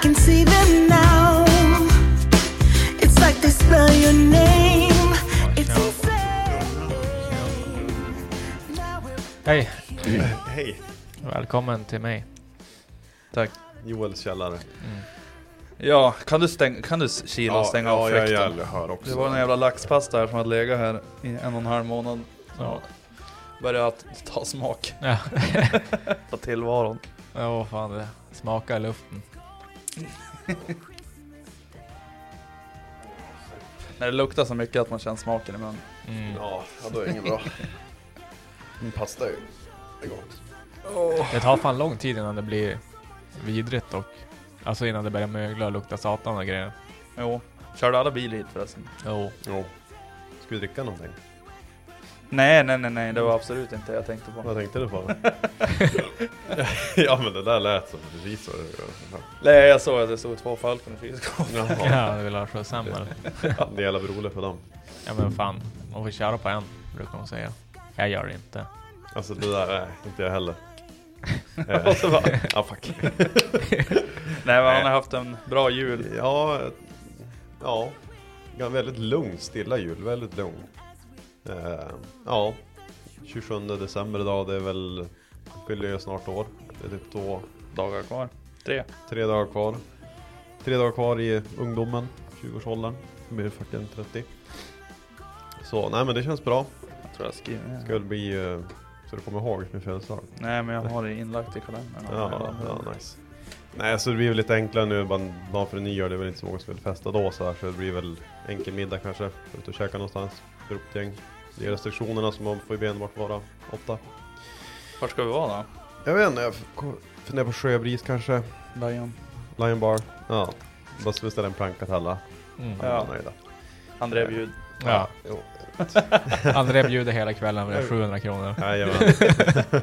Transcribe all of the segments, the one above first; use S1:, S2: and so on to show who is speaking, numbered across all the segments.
S1: Can see them now. It's like they spell your name. It's
S2: Hej,
S3: Hej,
S2: välkommen till mig. Tack.
S3: Joels källare.
S4: Ja, kan du, stäng, kan du kila och stänga av
S3: ja, jag,
S4: fläkten?
S3: jag hör också.
S4: Det var en jävla laxpasta här som hade legat här i en och en halv månad.
S2: Ja.
S4: Började att ta smak
S2: Ja,
S4: på tillvaron.
S2: ja fan det smakar i luften.
S4: När det luktar så mycket att man känner smaken i munnen.
S2: Mm.
S3: Ja, då är det inget bra. Min pasta är ju gott.
S2: Det tar fan lång tid innan det blir vidrigt och Alltså innan det börjar mögla och lukta satan och grejer.
S4: Jo. Körde alla bil hit förresten?
S2: Jo.
S3: Jo. Ska vi dricka någonting?
S4: Nej, nej, nej, nej. Det var absolut inte det jag tänkte på.
S3: Vad tänkte du på? ja men det där lät som precis så.
S4: Nej, jag såg att det stod två Falcon i kylskåpet.
S2: Ja, du vill ha eller?
S3: det är jävla roligt för dem.
S2: Ja men fan, man får köra på en, brukar man säga. Jag gör det inte.
S3: Alltså det där, nej, inte jag heller.
S4: Och så bara,
S3: Eh, ja fuck.
S4: nej, men han har haft en bra jul.
S3: Ja, ja. ja väldigt lugn, stilla jul, väldigt lugn. Eh, ja, 27 december idag, det är väl, fyller jag snart år. Det är typ två,
S4: Dagar kvar. Tre.
S3: tre dagar kvar. Tre dagar kvar i ungdomen, 20-årsåldern. Det blir 40-30. Så nej men det känns bra.
S4: Jag tror jag skriver ner.
S3: Ska väl bli, eh, så du kommer ihåg min födelsedag.
S4: Nej, men jag har det inlagt i kalendern.
S3: Ja, ja, nice. Nej, så det blir väl lite enklare nu, bara en dag före nyår. Det är väl inte så många som vill festa då så här, så det blir väl enkel middag kanske. Ut och käka någonstans, gruppgäng. Det är restriktionerna som man får ju enbart vara åtta.
S4: Vart ska vi vara då?
S3: Jag vet inte, jag funderar på Sjöbris kanske.
S4: Lion.
S3: Lion Bar. Ja, bara så beställa en planka till alla.
S2: Mm.
S3: Alla
S4: Ja.
S3: nöjda.
S4: André bjud.
S2: Ja.
S3: Jo.
S2: André bjuder hela kvällen med 700 kronor.
S3: Jajamän.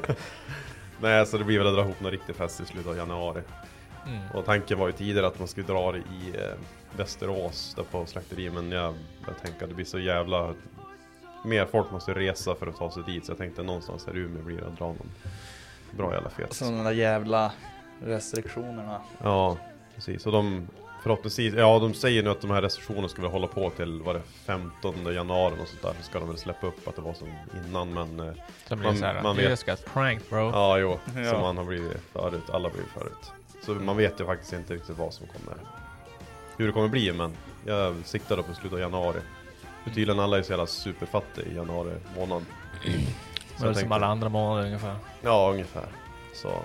S3: Nej, så det blir väl att dra ihop någon riktig fest i slutet av januari.
S2: Mm.
S3: Och tanken var ju tidigare att man skulle dra det i eh, Västerås, där på slakteri, men jag började tänka att det blir så jävla... Mer folk måste resa för att ta sig dit, så jag tänkte någonstans här i Umeå blir det att dra någon bra jävla fet.
S4: Så de där jävla restriktionerna.
S3: Ja, precis. Och de, förhoppningsvis, ja de säger nu att de här restriktionerna ska väl hålla på till, vad det 15 januari och sånt där, så ska de väl släppa upp att det var som innan, men... Eh,
S2: det
S3: Man-
S2: såhär,
S3: man vet-
S2: just got pranked bro.
S3: ja, jo,
S4: Ja.
S3: som man har blivit förut, alla har blivit förut. Så man vet ju faktiskt inte riktigt vad som kommer, hur det kommer bli, men jag siktar då på slutet av januari. För tydligen alla är så jävla superfattiga i januari månad.
S2: Men det är som alla andra månader ungefär.
S3: Ja, ungefär. Så,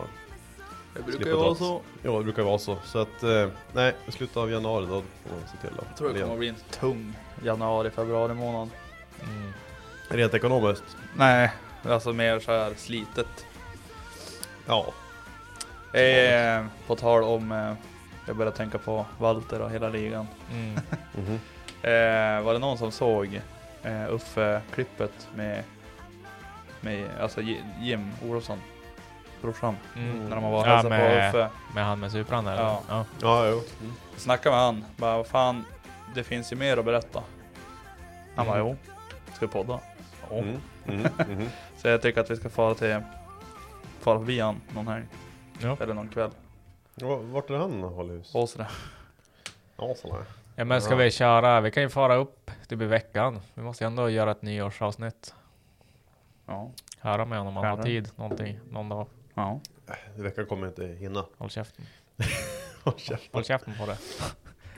S4: Det brukar ju vara så.
S3: ja det brukar vara så. Så att, eh, nej, i slutet av januari då får man se till att
S4: Jag tror det kommer att bli en tung januari, februari månad.
S2: Mm.
S3: Rent ekonomiskt?
S4: Nej, alltså mer så här slitet.
S3: Ja.
S4: Eh, på tal om, eh, jag börjar tänka på Walter och hela ligan.
S2: Mm.
S3: Mhm.
S4: Eh, var det någon som såg eh, Uffe-klippet med med alltså Ji- Jim Olofsson, brorsan.
S2: Mm.
S4: När de var och
S2: Ja,
S4: på
S2: med,
S4: Uffe.
S2: med han med Supran eller?
S4: Ja.
S2: ja.
S3: Ja, jo.
S4: Snackade med han, bara vad fan, det finns ju mer att berätta. Han bara
S2: Mm.
S4: jo, ska vi podda? Jo.
S3: Mm. Mm. Mm.
S4: Så jag tycker att vi ska fara till, fara förbi han någon helg.
S2: Ja.
S4: Eller någon kväll.
S3: Va- Vart är han håller hus?
S4: Åsele.
S3: Ja, sådär.
S2: Ja men ska vi köra, vi kan ju fara upp typ i veckan. Vi måste ju ändå göra ett nyårsavsnitt.
S4: Ja.
S2: Höra med honom om han har tid någonting, någon dag.
S4: Ja.
S3: I veckan kommer jag inte hinna.
S2: Håll käften.
S3: Håll käften.
S2: Håll käften på det.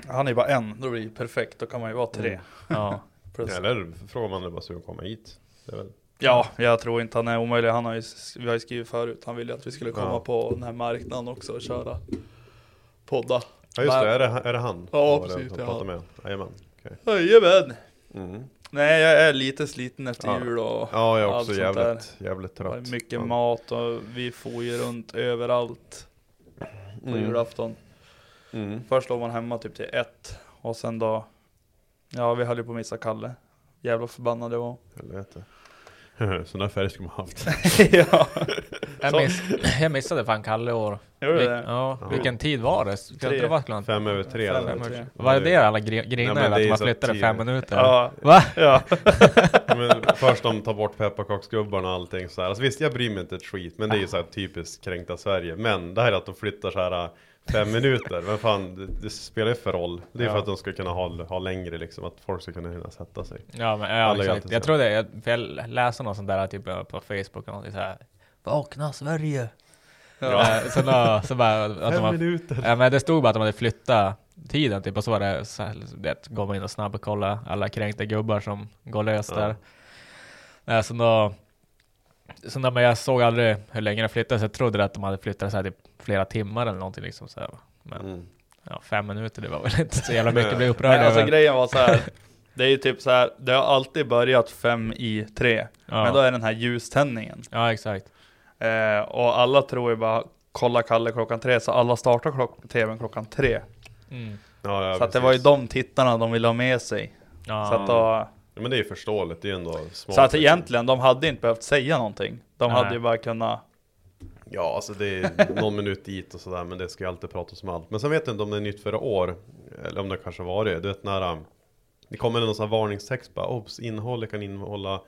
S4: Han är bara en, då blir det perfekt. Då kan man ju vara tre.
S3: Mm.
S2: Ja.
S4: Plus.
S3: Eller frågar man är bara sugen på att komma hit. Det är väl...
S4: Ja, jag tror inte han är omöjlig. Han har ju, vi har ju skrivit förut, han ville att vi skulle komma
S3: Ja.
S4: på den här marknaden också och köra podda.
S3: Ja just det, är det, är det han?
S4: Ja,
S3: Var
S4: precis, det är han.
S3: med? Jajamän. Mm.
S4: Nej, jag är lite sliten efter
S3: Ja.
S4: jul och
S3: Ja, jag är också
S4: där.
S3: jävligt, jävligt trött.
S4: mycket
S3: ja.
S4: mat och vi får ju runt överallt på
S3: Mm.
S4: julafton.
S3: Mm.
S4: Först låg man hemma typ till ett och sen då, ja vi höll ju på att missa Kalle. Jävla förbannad det var.
S3: Helvete. Sådana färger skulle man haft.
S4: ja,
S2: Jag, miss, jag missade fan Kalle år.
S4: gjorde
S2: Vil-
S4: det?
S2: ja, vilken tid var det? Ska
S4: Tre.
S2: inte det vara klockan
S3: Fem över tre.
S4: Fem
S3: eller?
S4: över tre.
S2: Var det det alla gre- grinade
S3: men
S2: över?
S3: det
S2: Att man flyttade
S3: tio.
S2: fem minuter?
S4: Ja,
S2: Va?
S4: ja.
S3: Men först de tar bort pepparkaksgubbarna och allting så här. Alltså visst, jag bryr mig inte ett skit, men det är ju så här typiskt kränkta Sverige. Men det här är att de flyttar så här äh, fem minuter, men fan, det, det spelar ju för roll. Det är
S2: Ja.
S3: för att de ska kunna ha, ha längre liksom, att folk ska kunna hinna sätta sig.
S2: Ja, men, ja exakt. Jag tror det, jag, för jag läste något sånt där typ på Facebook och någonting så här. Vakna Sverige!
S4: Ja.
S2: Eh, så, då, så bara, att de
S3: Fem
S2: har,
S3: minuter!
S2: ja, men det stod bara att de hade flyttat tiden typ och så var det så här, det, går man in och snabbkolla alla kränkta gubbar som går lös
S3: Ja.
S2: där. Eh, så då, så då, men jag såg aldrig hur länge det flyttade så jag trodde att de hade flyttat så här typ flera timmar eller någonting liksom så här. Men
S3: Mm.
S2: ja, fem minuter det var väl inte så jävla mycket att bli upprörd
S4: Nej, alltså
S2: över.
S4: grejen var så här. Det är ju typ så här. det har alltid börjat fem i tre.
S2: Ja.
S4: Men då är den här ljuständningen.
S2: ja exakt.
S4: Eh, och alla tror ju bara, kolla Kalle klockan tre, så alla startar klock tvn klockan tre.
S2: Mm.
S3: Ja, ja,
S4: så att det var ju de tittarna de ville ha med sig.
S2: Ja.
S4: Så att då,
S3: Ja, men det är ju förståeligt, det är ju ändå smart.
S4: så att egentligen, de hade inte behövt säga någonting. De
S2: Nej.
S4: hade ju bara kunnat,
S3: Ja, alltså det är någon minut dit och sådär, men det ska ju alltid pratas om allt. Men sen vet jag inte om det är nytt för i år, eller om det kanske var det. Du vet när um, det kommer någon sån här varningstext bara, obs, innehållet kan innehålla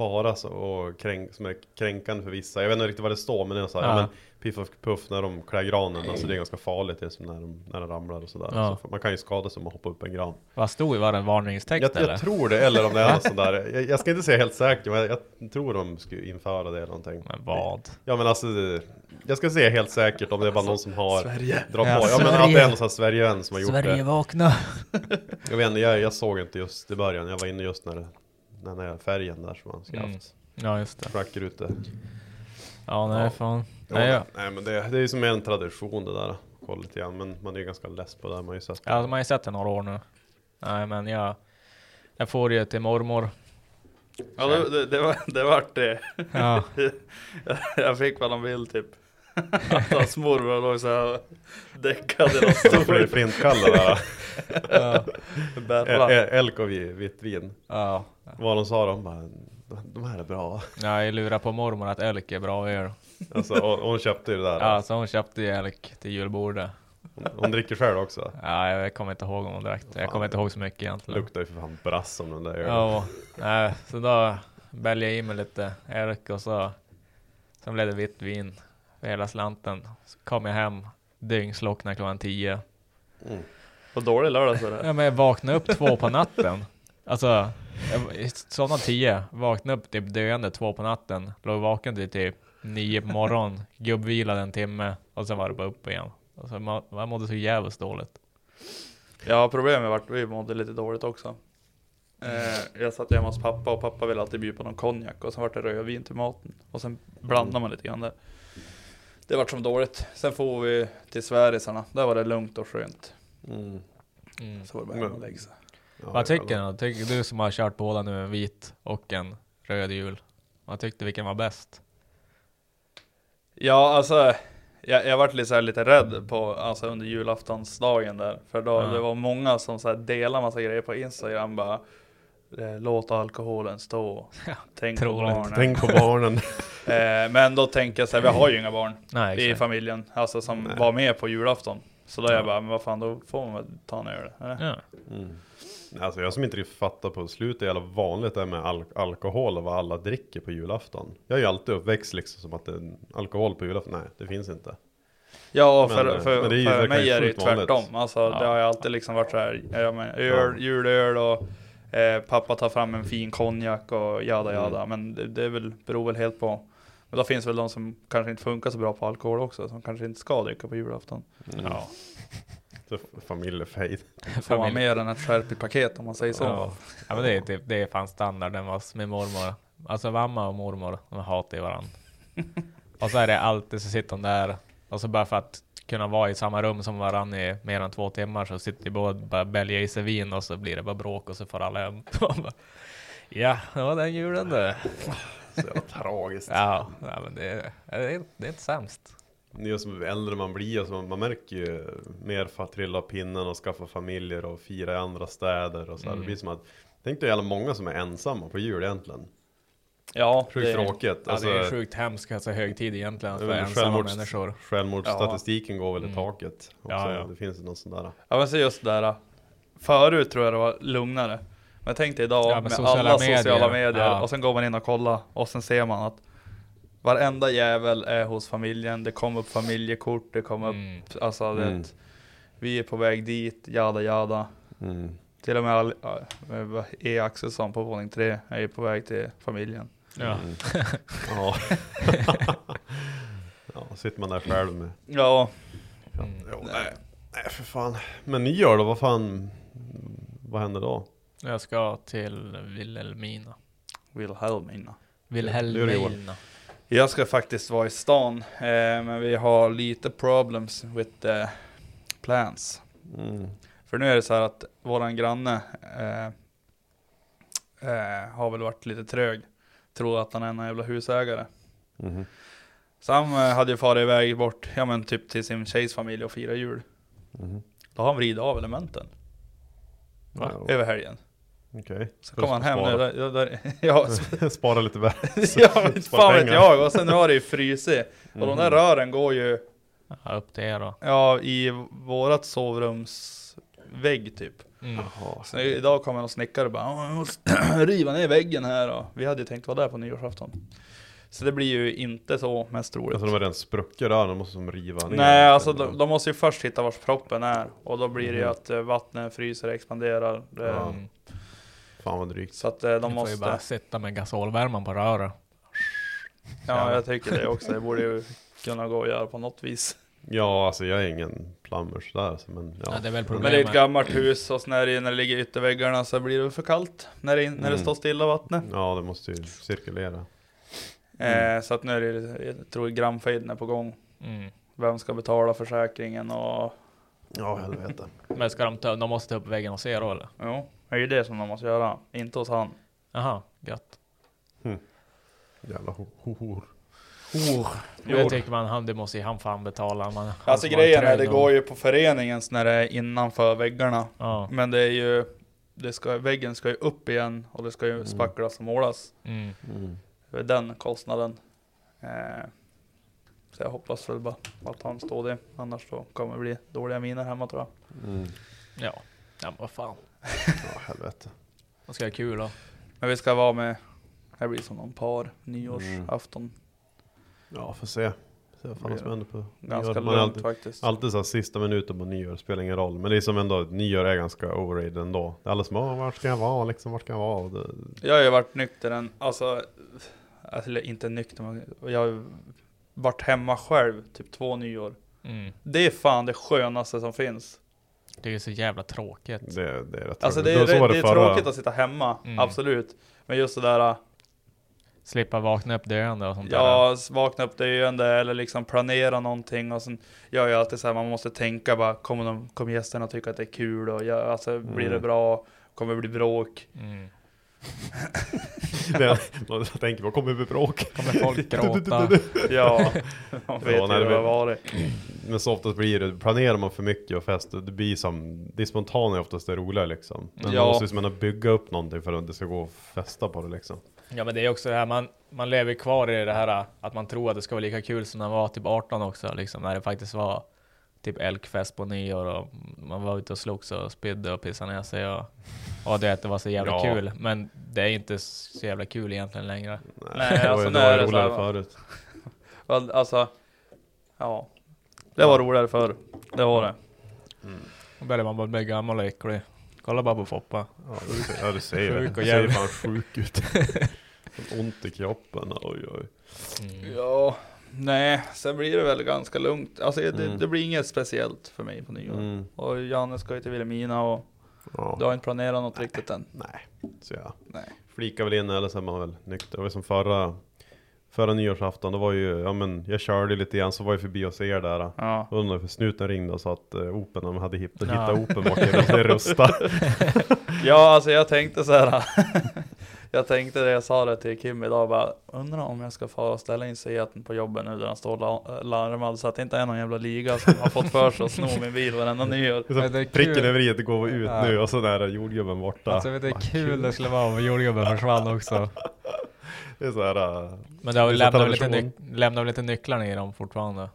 S3: fara så- och kränk, som är kränkande för vissa. Jag vet inte riktigt vad det står, men det är så här,
S2: Ja.
S3: ja. men Piff och Puff när de klär granen, alltså det är ganska farligt det är som när de, när de ramlar och sådär.
S2: Ja.
S3: Så man kan ju skada sig om man hoppar upp en gran.
S2: Vad stod det? Var det en varningstext
S3: Jag,
S2: eller?
S3: jag tror det, eller om det är något sånt där. Jag, jag ska inte säga helt säkert, men jag, jag tror de skulle införa det eller någonting.
S2: Men vad?
S3: Ja men alltså, det- jag ska säga helt säkert om det är bara någon som har
S4: Sverige.
S3: drar
S2: Ja,
S3: på. Ja men
S2: Sverige.
S3: att det är någon sån här Sverigevän som har gjort
S2: Sverige
S3: det.
S2: vakna!
S3: Jag vet inte, jag, jag såg inte just i början. Jag var inne just när det, när den här färgen där som man ska
S2: Mm.
S3: haft.
S2: Ja just det.
S3: Fracker ute.
S2: Ja nej
S3: Ja.
S2: fan.
S3: Ja,
S2: Nej, ja.
S3: Nej men det, det är ju som en tradition det där. Kolla lite grann. Men man är ju ganska less på det. Man har ju sett
S2: Ja, alltså, man har ju sett det några år nu. Nej men jag, jag får ju till mormor.
S4: ja det, det, det, var, det vart det.
S2: Ja,
S4: Jag fick väl en bild typ. Att hans morbror låg såhär däckad i någon stor
S3: Flintkallar ä- Elk och vi- vitt vin.
S2: ja.
S3: Vad de sa de bara, de här är bra.
S2: Ja, jag lurar på mormor att elk är bra öl.
S3: Alltså, hon köpte ju det där.
S2: Ja, så hon köpte ju elk till julbordet.
S3: Hon, hon dricker själv också.
S2: Ja, jag kommer inte ihåg om hon drack det. Jag kommer inte ihåg så mycket egentligen.
S3: Luktar ju för fan brass om den där ölen.
S2: Ja, nej, så då bälgade jag i mig lite elk och så sen blev det vitt vin för hela slanten. Så kom jag hem, dyngslocknade klockan tio.
S3: Mm.
S4: Och dålig lördag så det.
S2: Ja, men jag vaknade upp två på natten. Alltså, jag somnade tio, vaknade upp typ döende två på natten. Låg vaken till typ nio på morgonen, gubbvilade en timme och sen var det bara upp igen. Alltså, man, man mådde så jävligt dåligt.
S4: Ja problemet vart vi mådde lite dåligt också. Eh, jag satt hemma hos pappa och pappa ville alltid bjuda på någon konjak och sen vart det rödvin till maten. Och sen blandade man lite grann där. Det vart som dåligt. Sen får vi till Svärisarna. Där var det lugnt och skönt.
S3: Mm.
S2: Mm.
S4: Så var det bara hem och lägga sig.
S3: Ja,
S2: Vad tycker du? Tycker du som har kört båda nu, en vit och en röd jul? Vad tyckte vilken var bäst?
S4: Ja alltså. Jag, jag vart lite, så här lite rädd på, alltså under julaftonsdagen där. För då
S2: Ja.
S4: det var många som så här delade massa grejer på Instagram bara. Eh, låt alkoholen stå, tänk på barnen.
S3: Tänk på barnen.
S4: Eh, men då tänker jag så här, vi har ju inga barn
S2: Nej,
S4: i familjen, alltså som
S3: Nej.
S4: var med på julafton. Så då är
S2: Ja.
S4: jag bara, men vad fan, då får man väl ta en öl. eller?
S2: Ja.
S3: Mm. Alltså jag som inte riktigt fattar på slutet är jävla vanligt det här med al- alkohol och vad alla dricker på julafton. Jag är ju alltid uppväxt liksom som att det är alkohol på julafton, nej det finns inte.
S4: Ja,
S3: Men,
S4: för,
S3: eh,
S4: för,
S3: men det är ju-
S4: för mig är det ju
S3: vanligt.
S4: tvärtom. Alltså, Det
S2: Ja.
S4: har ju alltid liksom varit så här, ja, men, öl,
S3: Ja.
S4: julöl och eh, pappa tar fram en fin konjak och jada
S3: Mm.
S4: jada. Men det, det är väl, beror väl helt på. Men då finns väl de som kanske inte funkar så bra på alkohol också, som kanske inte ska dricka på julafton.
S3: Mm.
S2: Ja.
S3: Så familjefejd.
S4: Får man mer än ett skärpigt paket om man säger så.
S2: Ja. ja men det är, typ, det är fan standard den var med mormor. Alltså mamma och mormor, de hatar ju varandra. och så är det alltid så sitter de där, och så bara för att kunna vara i samma rum som varandra i mer än två timmar så sitter båda bara bälgar i sig vin och så blir det bara bråk och så får alla hem. Ja, det var den julen det.
S3: Så tragiskt.
S2: Ja, men det, är- det, det är inte sämst.
S3: Det är som äldre man blir, alltså man, man märker ju mer för att trilla pinnen och skaffa familjer och fira i andra städer och så.
S2: Mm.
S3: Det blir som att, tänk dig jävla många som är ensamma på jul egentligen.
S4: Ja,
S3: Sjukt
S4: det-
S3: tråkigt.
S2: Ja,
S3: Alltså,
S2: det är sjukt hemskt, alltså högtid egentligen för
S3: men
S2: ensamma
S3: självmords-
S2: människor.
S3: Självmordsstatistiken går väl i
S2: Mm.
S3: taket. Också.
S2: Ja, ja.
S3: Det finns ju något sånt där.
S4: Ja men så just det där. Förut tror jag det var lugnare. Men tänk dig idag
S2: Ja, med
S4: med
S2: sociala
S4: alla
S2: medier.
S4: sociala medier.
S2: Ja.
S4: Och sen går man in och kollar. Och sen ser man att varenda jävel är hos familjen. Det kommer upp familjekort. Det kommer
S2: Mm.
S4: upp, alltså
S3: Mm.
S4: det, vi är på väg dit, jada jada.
S3: Mm.
S4: Till och med E. Axelsson på våning tre är ju på väg till familjen.
S2: Ja.
S3: Mm. ja. ja, sitter man där själv med.
S4: Ja,
S2: Mm.
S3: Jo, nej. nej, för fan. Men nyår då, vad fan? Vad händer då?
S2: Jag ska till Vilhelmina.
S4: Wilhelmina.
S3: År.
S2: Vilhelmina.
S4: Jag ska faktiskt vara i stan, eh, men vi har lite problems with the plans.
S3: Mm.
S4: För nu är det så här att våran granne eh, eh, har väl varit lite trög. Tror att han är en jävla husägare. Så han eh, hade ju farit iväg bort, ja men typ till sin tjejs familj och fira jul.
S3: Mhm.
S4: Då har han vridit av elementen
S3: Ja,
S4: över helgen.
S3: Okej.
S4: Så kommer han hem nu,
S3: Spara.
S4: där, där, där, ja,
S3: Spara lite värde.
S4: ja fan vet jag. Och sen nu har det ju frusit. Och de där
S3: Mhm.
S4: rören går ju
S2: Ja, upp till er då.
S4: ja, i vårat sovrumsvägg typ.
S2: Mm.
S3: Jaha.
S4: Så idag kom en och snickare och bara "Ja, jag måste riva ner väggen här och vi hade ju tänkt vara där på nyårsafton. Så det blir ju inte så mest roligt.
S3: Alltså de har redan spruckit där, de måste som riva ner.
S4: Nej, alltså de, de måste ju först hitta vars proppen är och då blir det ju
S3: Mhm.
S4: att eh, vattnet fryser och expanderar. Det.
S2: Mm.
S3: Fan vad drygt.
S4: Så att eh, de
S2: De får ju
S4: måste...
S2: bara sitta med gasolvärmen på röret.
S4: Ja, jag tycker det också. Det borde ju kunna gå att göra på något vis.
S3: Ja, alltså jag är ingen plumbers där, så men ja.
S2: Ja, det är väl
S4: Men det är
S2: problemet.
S4: ett gammalt hus och så när det, när det ligger i ytterväggarna så blir det för kallt när det, när det
S3: Mm.
S4: står stilla vattnet.
S3: Ja, det måste ju cirkulera.
S4: Eh, så att nu är det, jag tror grannfejden är på gång.
S2: Mm.
S4: Vem ska betala försäkringen och
S3: Ja, helvete.
S2: Men ska de ta, de måste ta upp väggen hos er då eller?
S4: jo, det är ju det som de måste göra. Inte hos han.
S2: Jaha, gött.
S3: Jävla ho- ho- hor.
S4: Jo.
S2: Det tycker man, han, det måste ju han fan betala. Man,
S4: Alltså grejen är, det
S2: och-
S4: går ju på föreningens när det är innanför väggarna.
S2: Ja.
S4: Men det är ju, det ska, väggen ska ju upp igen och det ska ju
S3: Mm.
S4: spacklas och målas.
S2: Mm.
S3: Mm.
S4: Det är den kostnaden. Eh, så jag hoppas väl bara att han står det. Annars då kommer det bli dåliga miner hemma tror jag.
S3: Mm.
S2: Ja. Ja men vad fan.
S3: Ja, helvete.
S2: Man ska ha kul då.
S4: Men vi ska vara med, det blir som någon par, nyårsafton.
S3: Ja, får se. Se vad fan som händer på
S4: Ganska
S3: nyår.
S4: Lugnt
S3: alltid,
S4: faktiskt.
S3: alltid så här sista minuten på nyår spelar ingen roll. Men det är som ändå, nyår är ganska overrated ändå. Det är alla som, "Åh, vart ska jag vara liksom, vart ska jag vara? Det,
S4: Jag har ju varit nykter en, alltså, eller inte nykter, men jag har varit hemma själv typ två nyår.
S2: Mm.
S4: Det är fan det skönaste som finns.
S2: Det är så jävla tråkigt.
S3: det, det är rätt
S4: Alltså
S3: tråkigt.
S4: det är,
S3: var
S4: det är tråkigt att sitta hemma,
S2: Mm.
S4: absolut. Men just det där,
S2: Slippa vakna upp döende och sånt där.
S4: ja, vakna upp döende eller liksom planera någonting och sen gör jag alltid så här, man måste tänka bara, kommer, de, kommer gästerna tycka att det är kul och jag, alltså blir det
S3: Mm.
S4: bra? Kommer det bli bråk?
S2: Mm.
S3: Det, man tänker, vad kommer vi bråk?
S2: Kommer folk gråta?
S4: Ja, man vet
S3: Ja,
S4: ju
S3: nej,
S4: hur det
S3: det-
S4: har varit.
S3: Men så oftast blir det, planerar man för mycket och fest, det blir som, det spontana är oftast det roliga liksom. Men
S4: Ja.
S3: man måste ju bygga upp någonting för att det ska gå att festa på det liksom.
S2: Ja men det är också det här, man, man lever kvar i det här att man tror att det ska vara lika kul som när man var typ 18 också, liksom när det faktiskt var typ älgfest på nyår och man var ute och slogs och spydde och pissade ner sig och, och det, att det var så jävla
S3: Ja.
S2: kul. Men det är inte så jävla kul egentligen längre.
S4: Nej,
S3: var
S4: alltså
S3: det var
S4: det så
S3: roligare
S4: här,
S3: förut.
S4: Alltså, ja. Det var roligare förr. Det var det.
S2: Då börjar man bara bli gammal och äcklig. Kolla bara på Foppa.
S3: Ja, du, ja, du ser ju
S2: Sjuk
S3: det.
S2: och
S3: Du ser fan sjuk ut. Ont i kroppen, oj oj.
S2: Mm.
S4: Ja, nej, sen blir det väl ganska lugnt. Alltså det,
S3: Mm.
S4: det blir inget speciellt för mig på nyår.
S3: Mm.
S4: Och Janne ska ju till Vilhelmina och
S3: Ja.
S4: du har inte planerat något riktigt än.
S3: Nej, så jag
S4: Nej.
S3: flikar väl in eller så är man väl nykter. Det var som förra, förra nyårsafton, då var ju, ja men jag körde lite grann så var jag förbi och ser er där.
S4: Ja.
S3: Undrar för snuten ringde och sa att uh, Open, de hade hittat,
S2: Ja.
S3: hittat Open i i Rusta.
S4: Ja, alltså jag tänkte så här. jag tänkte det, jag sa det till Kim idag bara. Undrar om jag ska få ställa in Seaten på jobbet nu där han står la- larmad så att det inte är någon jävla liga som har fått för sig att sno min bil varenda nyår.
S3: Det är
S2: det är
S3: så pricken över i att det går ut
S2: Ja.
S3: nu och så där är jordgubben borta.
S2: Alltså vet du hur kul det skulle vara om jordgubben försvann också.
S3: Det är så här, uh,
S2: Men det har väl
S3: Det är
S2: lite, nyc- lämnar väl lite nycklarna i dem fortfarande.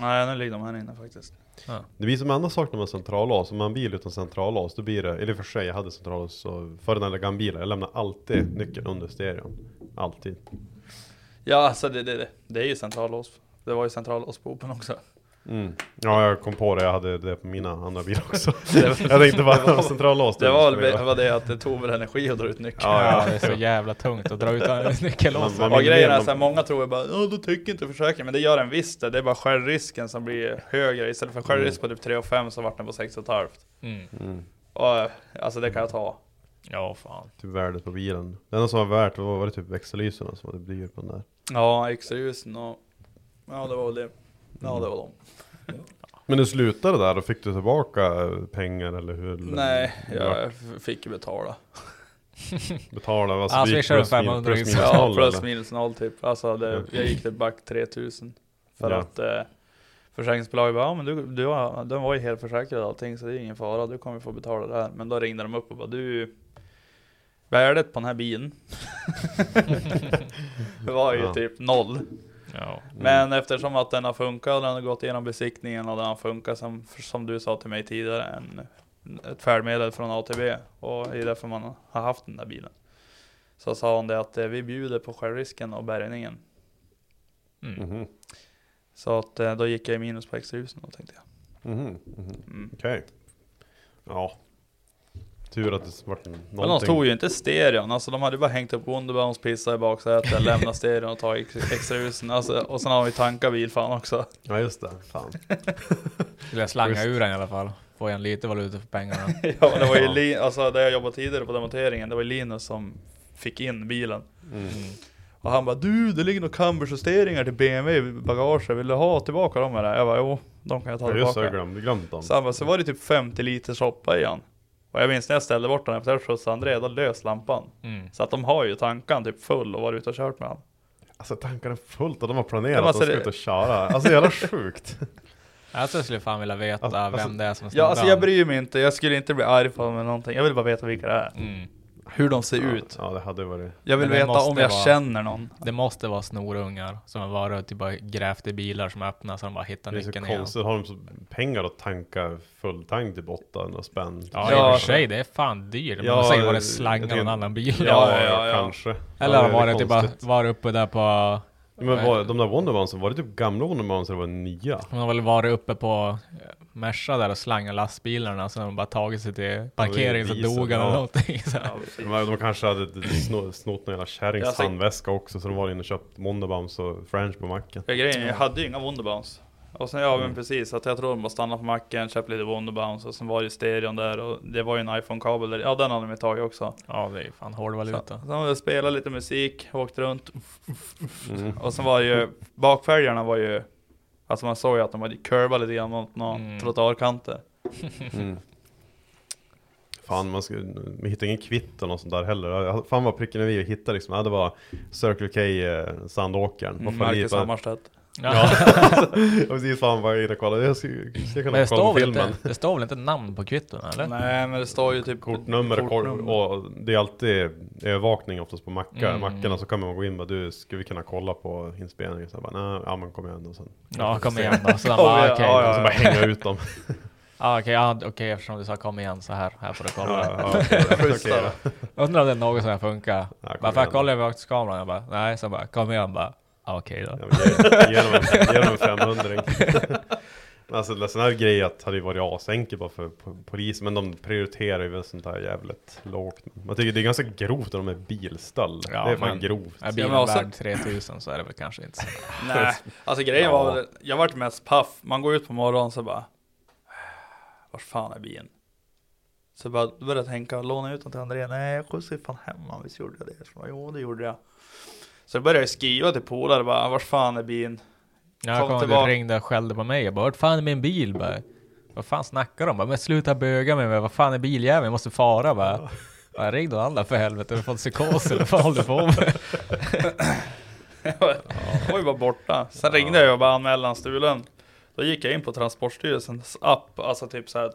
S4: Nej, nu ligger de här inne faktiskt.
S3: Det blir som enda sak när man centrallås, om man har en bil utan centrallås, då blir det, eller för sig jag hade centrallås så för den där gamla bilen, jag lämnar alltid nyckeln under stereon. Alltid.
S4: Ja, alltså det, det, det, det är ju centrallås. Det var ju centrallås på Open också.
S3: Mm. Ja, jag kom på det, jag hade det på mina andra bilar också. jag tänkte bara centrallås.
S4: Det var
S3: ha.
S4: var det att det tog väl energi att dra ut nyckeln.
S3: Ja,
S2: Ja, det är så jävla tungt att dra ut nyckelåset.
S3: Man-
S4: Och grejen är så här, många tror bara ja då tycker inte försäkringen, men det gör den visst det. Det är bara självrisken som blir högre. Istället för självrisk på typ 3 5 så vart den på 6,5.
S2: Mm.
S3: Mm.
S4: Och alltså det kan jag ta.
S2: Ja, fan.
S3: Typ värdet på bilen. Det enda som var värt var, var det typ växellyserna som hade blivit på den där.
S4: Ja, extra ljusen och ja det var väl det. Ja det var de.
S3: Men det slutade där och fick du tillbaka pengar eller hur?
S4: Nej,
S3: Ja.
S4: jag fick ju betala.
S3: Betala, alltså
S2: Ja,
S3: det gick
S2: swishar du
S3: plus, min,
S2: 500
S3: plus minus
S4: Ja,
S3: noll
S4: plus
S3: eller?
S4: minus noll typ. Alltså det,
S3: Ja.
S4: jag gick typ back 3000. För
S3: Ja.
S4: att eh, försäkringsbolaget bara, ja men du, du har, den var ju helt försäkrad och allting så det är ingen fara, du kommer få betala det här. Men då ringde de upp och bara, du Värdet på den här bilen var ju
S3: Ja.
S4: typ noll.
S2: Ja.
S4: Men eftersom att den har funkat och den har gått igenom besiktningen och den har funkat som, som du sa till mig tidigare, en, ett färdmedel från ATB och det är därför man har haft den där bilen. Så sa hon det att eh, vi bjuder på självrisken och bärgningen.
S2: Mm.
S3: Mhm,
S4: Så att eh, då gick jag i minus på extrahusen då tänkte jag.
S3: mhm, mhm.
S4: Mm.
S3: Okej. Ja. Tur att det vart en- någonting.
S4: Men de tog ju inte stereon, alltså de hade ju bara hängt upp Wonderbounce, pissa i baksätet, lämna stereon och ta ex- extrahusen. Alltså, och sen har vi tankat bilfan också.
S3: Ja just det, fan.
S2: Skulle jag slanga ur den i alla fall. Får jag lite valuta för pengarna.
S4: ja, det var ju
S3: Ja.
S4: Lin, alltså där jag jobbade tidigare på demonteringen, det var ju Linus som fick in bilen.
S3: Mm.
S4: Och han bara du, det ligger några cambersjusteringar till BMW i bagaget, vill du ha tillbaka dem eller? Jag bara jo, de kan jag ta
S3: Ja just det, jag
S4: tillbaka.
S3: glömde, glömt dem.
S4: Så han bara, så var det typ 50 liter soppa i han. Och jag minns när jag ställde bort den efter att jag skjutsade André, då lös lampan.
S2: Mm.
S4: Så att de har ju tankan typ full och varit ute och kört med han.
S3: Alltså tankarna är fullt och de har planerat
S4: Ja, men
S3: att de
S4: alltså
S3: ska
S4: det-
S3: ut och köra. Alltså jävla sjukt.
S2: Alltså jag skulle fan vilja veta
S3: Alltså-
S2: vem det är som
S4: Ja
S2: snodde
S4: alltså jag bryr mig inte, jag skulle inte bli arg på dem eller någonting. Jag vill bara veta vilka det är.
S2: Mm.
S4: Hur de ser ut.
S3: Ja det hade varit.
S4: Jag vill
S2: Men det
S4: veta
S2: måste
S4: om jag
S2: vara-
S4: känner någon.
S2: Det måste vara snorungar som har varit och typ bara grävt i bilar som öppnas så de bara hittar
S3: Det är så
S2: nyckeln igen.
S3: konstigt, har de så pengar att tanka full tank typ 800 spänn?
S2: Ja,
S4: Ja.
S2: i och för sig, det är fan dyrt.
S3: Ja,
S2: de har säkert varit slanga
S3: tänker-
S2: någon annan bil.
S4: Ja,
S3: Ja,
S4: ja, ja.
S3: kanske.
S2: Eller
S3: ja,
S2: har
S3: det är
S2: varit typ bara,
S3: konstigt.
S2: varit uppe där på...
S3: Men var, de där Wonderbounsen, var det typ gamla Wonderbounsen eller var det nya?
S2: Hon har väl varit uppe på eh, Merca där och slangat lastbilarna så de bara tagit sig till parkeringen så
S3: diesel,
S2: dog han eller
S3: ja.
S2: någonting. Så.
S4: Ja.
S3: De, de kanske hade snott, någon jävla kärrings handväska också så de var inne och köpt Wonderbounce och French på macken.
S4: För grejen, jag hade ju inga Wonderbounce. Och sen, ja men
S3: Mm.
S4: precis, att jag tror de bara stannade på macken, köpte lite Wonderbounce och sen var det stereon där och det var ju en iPhone-kabel där. Ja den hade de tagit också.
S2: Ja, det är ju fan hård
S4: Så,
S2: valuta.
S4: sen har jag spelat lite musik, åkt runt.
S3: Mm.
S4: Och sen var det ju, bakfälgarna var ju, alltså man såg ju att de hade curvat lite grann mot några
S2: Mm.
S4: trottoarkanter.
S3: Mm. Fan, man, ska, man hittar ingen kvitton och sånt där heller. Fan vad pricken vi hittade liksom. Ja, det var Circle K eh. Vad fan
S4: Marcus Hammarstedt.
S2: Ja.
S3: Ja precis, fan vad jag inne och kollade. Jag ska, ska kunna
S2: Men det
S3: kolla
S2: står,
S3: på filmen.
S2: inte, det står väl inte namn på kvittona eller?
S4: Nej men det står ju typ
S3: Kortnummer och, kort, och det är alltid övervakning oftast på mackar.
S2: Mm.
S3: Mackarna så kan man gå in och bara du, ska vi kunna kolla på inspelningen? Så jag bara, nej, ja men kom igen och sen.
S2: Ja, kom igen då. Så
S4: Ja,
S2: bara,
S4: ja,
S2: okej.
S4: ja,
S3: Och så bara hänga ut dem.
S2: Ja, okej, ja, okej, eftersom du sa kom igen så här, här får du kolla.
S3: Ja, ja, okej
S4: då.
S3: då.
S2: Undrar om det är något som funkar.
S3: Ja,
S2: bara för
S3: igen
S2: att kolla övervakningskameran, jag bara, nej, så bara, kom igen bara, ja, okej då.
S3: Ja, men ge, ge, dem en, ge dem en 500 Men Alltså en sån här grej att hade ju varit asenkelt bara för po- polisen Men de prioriterar ju väl sånt här jävligt lågt Man tycker det är ganska grovt att de är bilstöld
S2: Ja,
S3: Det är fan
S2: men-
S3: grovt
S2: Är bilen
S4: också-
S2: värd 3000 så är det väl kanske inte så.
S4: Nej, alltså grejen
S3: Ja.
S4: var väl, jag vart mest paff. Man går ut på morgonen så bara, vart fan är bilen? Så bara då började jag tänka, låna ut den till André. Nej, jag skjutsade ju fan hem honom, visst gjorde jag det? Så, bara, jo, det gjorde jag. Så började jag skriva till polare bara, vart fan är bilen?
S2: Jag
S4: Kom
S2: kom
S4: tillbaka.
S2: du ringde och skällde på mig. Jag bara, vart fan är min bil? Bara, vad fan snackar de? Bara, men sluta böga mig. Bara, Vad fan är biljäveln? Jag måste fara bara. Ja, ring då alla för helvete. Har du fått psykos eller vad håller du på med?
S4: Jag var ju bara borta. Sen ringde jag och bara anmälde stulen. Då gick jag in på Transportstyrelsens app, alltså typ så här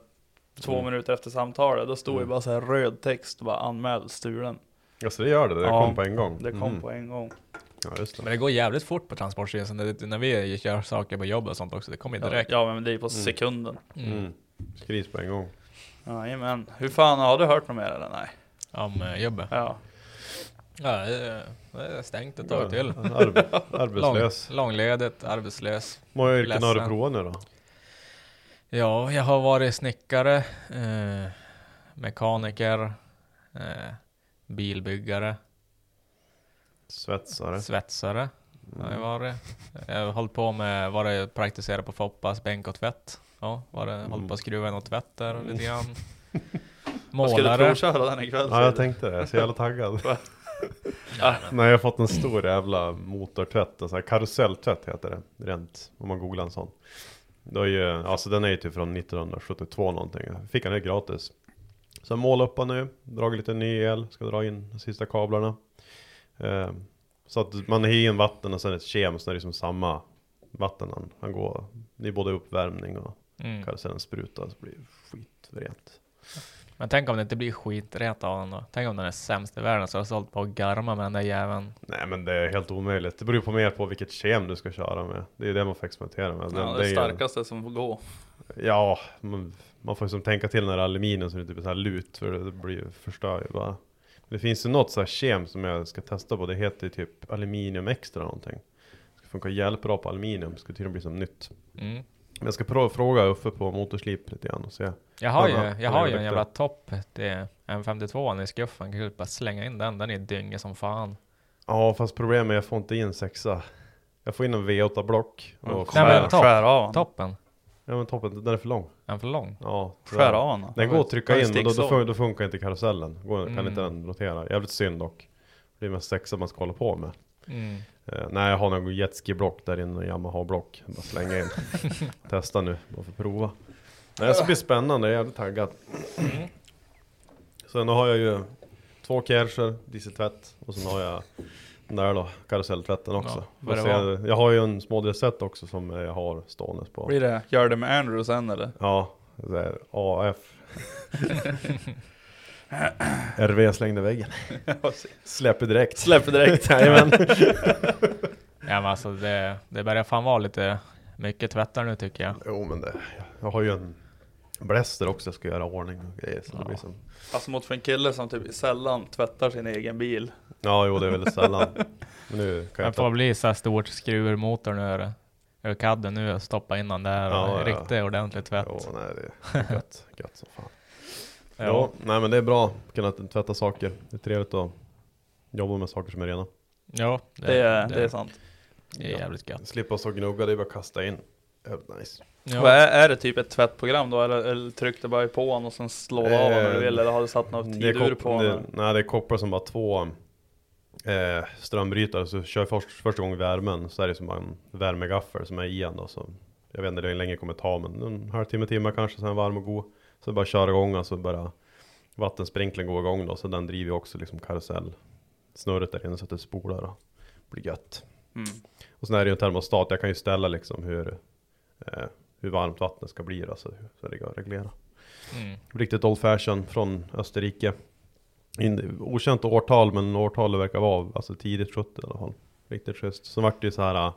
S4: två
S3: Mm.
S4: minuter efter samtalet. Då stod ju
S3: Mm.
S4: bara så här röd text, bara anmäld stulen.
S3: Alltså det gör det, det
S4: Ja,
S3: kom på en gång
S4: Det kom
S3: Mm.
S4: på en gång.
S3: Ja just det
S2: Men det går jävligt fort på Transportstyrelsen. När vi gör saker på jobb och sånt också. Det kommer ju direkt.
S4: Ja men det är på
S3: Mm.
S4: sekunden.
S3: mm. Skrivs på en gång
S4: Jajamän. Hur fan, har du hört något mer eller nej?
S2: Om eh, jobbet.
S4: Ja.
S2: Ja, det är- stängt ett tag till.
S3: Arbe
S2: Lång,
S3: Arbetslös
S2: långledigt, arbetslös.
S3: Många yrken har du provat nu då?
S2: Ja, jag har varit snickare, eh, mekaniker, eh, bilbyggare,
S3: Svetsare
S2: svetsare
S3: mm.
S2: Jag har hållit på med, varit praktiserat på Foppas bänk och tvätt. Ja, var det, hållit på att skruva in något tvätt där lite grann.
S4: Vad Ska du
S2: Målare.
S4: provköra den ikväll?
S3: Ja jag tänkte det, jag är så jävla taggad
S2: Ja,
S3: Nej jag har fått en stor jävla motortvätt, en sån här karuselltvätt heter det Rent, om man googlar en sån det är ju, alltså den är ju typ från 1972 någonting Jag Fick den helt gratis Så jag målar upp den nu, dragit lite ny el, ska dra in de sista kablarna eh, Så att man har in vatten och sen ett kem, så är det liksom samma vatten han, han går Det är både uppvärmning och
S2: mm.
S3: karusellen sprutar så blir det skitrent
S2: Men tänk om det inte blir skiträt av den då? Tänk om den är sämst i världen så har sålt på att garma med den där jäveln.
S3: Nej men det är helt omöjligt. Det beror ju på mer på vilket kem du ska köra med. Det är det man får experimentera med.
S4: Ja,
S3: Men
S4: det
S3: är ju-
S4: starkaste som får gå.
S3: Ja, man, man får liksom tänka till när det är aluminium så det är typ så här lut för det blir ju förstör ju bara. Det finns ju något så här kem som jag ska testa på. Det heter typ aluminium extra någonting. Det ska funka jävligt på aluminium. Det ska tydligen bli som nytt.
S2: Mm.
S3: Jag ska prova fråga Uffe på motorslip lite grann och se.
S2: Jag har ju,
S3: Ja,
S2: jag
S3: ja,
S2: har
S3: det
S2: ju en
S3: är
S2: jävla topp till M52 i skuffen. Kan ju bara slänga in den. Den är dynga som fan.
S3: Ja fast problemet är att jag får inte in sexa. Jag får in en V8 block. Och
S2: Nej,
S4: Skär,
S2: men topp.
S4: skär av.
S2: Toppen.
S3: Ja men toppen, den är för lång.
S2: En för lång.
S3: Ja. så-
S4: Skär av den.
S3: Den går att trycka in, men då, då,
S4: sticksåg?
S3: fun- då funkar inte karusellen. Går, Kan
S2: Mm.
S3: inte den rotera. Jävligt synd dock. Det är mest sexa man ska hålla på med.
S2: Mm.
S3: Eh, nej, jag har någon jetski-block där inne, Yamaha-block. Bara slänga in. Testa nu, bara för att prova. Nej, det ska bli spännande, jag är jävligt taggad.
S2: Mm.
S3: Sen har jag ju två Kärcher, dieseltvätt. Och sen har jag den där då, karuselltvätten också.
S2: Ja,
S3: se, jag har ju en smådelset också som jag har stående på.
S4: Blir det, gör det med Andrew sen eller?
S3: Ja, det är AF. RV slängde väggen. Släpper direkt.
S4: Släpper direkt.
S3: Jajamän.
S2: Ja men alltså det, det börjar fan vara lite mycket tvättar nu tycker jag.
S3: Jo men det, jag har ju en bläster också jag ska göra ordning och grejer. Så det blir som,
S4: Alltså mot för en kille som typ sällan tvättar sin egen bil.
S3: ja jo det är väldigt sällan. Men nu kan jag
S2: får
S3: ta,
S2: bli så här stort skruvmotor nu är det. Ur kadden nu och stoppa in den där
S3: Ja,
S2: och
S3: ja.
S2: riktigt ordentlig tvätt.
S3: Jo nej det är gött, gött som fan.
S2: Ja.
S3: Ja. nej men det är bra att kunna tvätta saker. Det är trevligt att jobba med saker som är rena.
S2: Ja,
S4: Det, är, det är sant.
S2: Det är jävligt gött.
S3: Slippa stå och gnugga, det är bara att kasta in. Jävligt nice.
S2: Ja.
S4: är, är det typ ett tvättprogram då? Eller, eller tryckte bara på honom och sen slår du av honom när du vill? Eller har du satt något tidur på
S3: det,
S4: honom?
S3: Nej det är koppar som bara två eh, strömbrytare. Så kör jag först, första gången värmen så är det som bara en värmegaffel som är i en då. Så jag vet inte hur länge det kommer ta men en halvtimme, timme kanske. Sen varm och god. Så bara köra igång så bara vattensprinklern går igång då, så den driver också liksom karusellsnurret där inne så att det spolar och blir gött.
S4: Mm.
S3: Och sen är det ju en termostat, jag kan ju ställa liksom hur, eh, hur varmt vattnet ska bli då, så, så det går att reglera.
S2: Mm.
S3: Riktigt old fashion från Österrike. In, okänt årtal, men årtalet verkar vara alltså tidigt 70 i alla fall. Riktigt schysst. Så vart det ju så här, äh,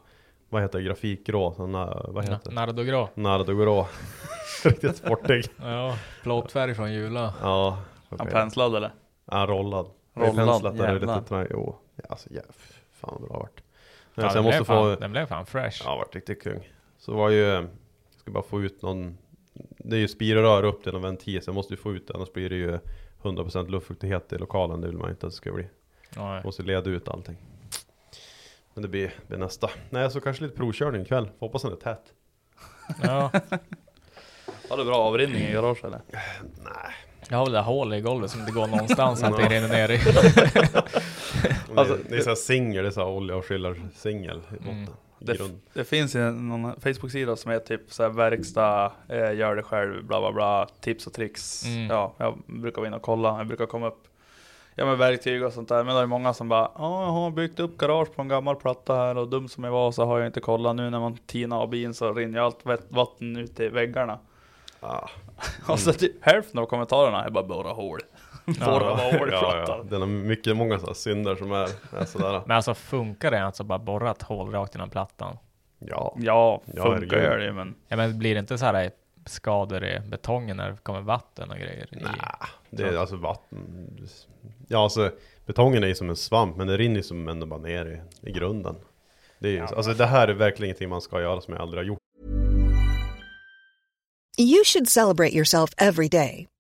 S3: vad heter det, grafikgrå, sån här, vad
S2: Na-
S3: heter det?
S2: Nardo Grå.
S3: Nardogrå. Riktigt sportig.
S2: Ja, plåtfärg från Jula.
S3: Ja.
S4: Han penslad eller?
S3: Ja, rollad.
S4: Rollad,
S3: Penslat är
S4: jävlar.
S3: lite trä- Jo, ja, alltså ja, fan vad bra vart.
S2: Ja, den, blev
S3: måste
S2: fan,
S3: få,
S2: den blev fan fresh.
S3: ja, vart riktigt kung. Så var ju, jag ska bara få ut någon, det är ju spirrör upp till en ventil, så jag måste ju få ut det, annars blir det ju 100% luftfuktighet i lokalen, det vill man inte att det ska bli.
S2: Ja,
S3: Måste leda ut allting. Men det blir, blir nästa. Nej, så kanske lite provkörning ikväll. Får Hoppas den är tät.
S2: ja.
S4: Har du bra avrinning i garaget eller?
S3: Nej.
S2: Jag har väl det där hålet i golvet som inte går någonstans att det rinner ner i.
S4: Alltså,
S3: det, är såhär singel, det är såhär olja och skillar singel i botten.
S2: Mm.
S4: Det, det finns någon Facebook-sida som är typ så här verkstad, eh, gör det själv, bla bla bla, tips och tricks.
S2: Mm.
S4: Ja, jag brukar vara inne och kolla, jag brukar komma upp Ja med verktyg och sånt där, men det är många som bara Ja, jag har byggt upp garage på en gammal platta här och dum som jag var så har jag inte kollat nu när man tinar av bilen så rinner allt vatten ut i väggarna.
S3: Ah.
S4: Och så typ hälften av kommentarerna är bara borra hål. Borra vad hål i
S3: ja, ja.
S4: plattan.
S3: Det är mycket, många sådana synder som är, är sådär.
S2: Men alltså funkar det alltså bara borra ett hål rakt genom plattan?
S3: Ja.
S4: Ja,
S3: Ja,
S4: funkar
S3: herregud.
S4: gör det men
S2: Ja men blir det inte så här skador i betongen när det kommer vatten och grejer? i?
S3: Nej, det är alltså vatten. Ja, alltså betongen är ju som en svamp, men det rinner ju som ändå bara ner i, i grunden. Det är ju, alltså det här är verkligen ingenting man ska göra som jag aldrig har gjort.
S5: You should celebrate yourself every day,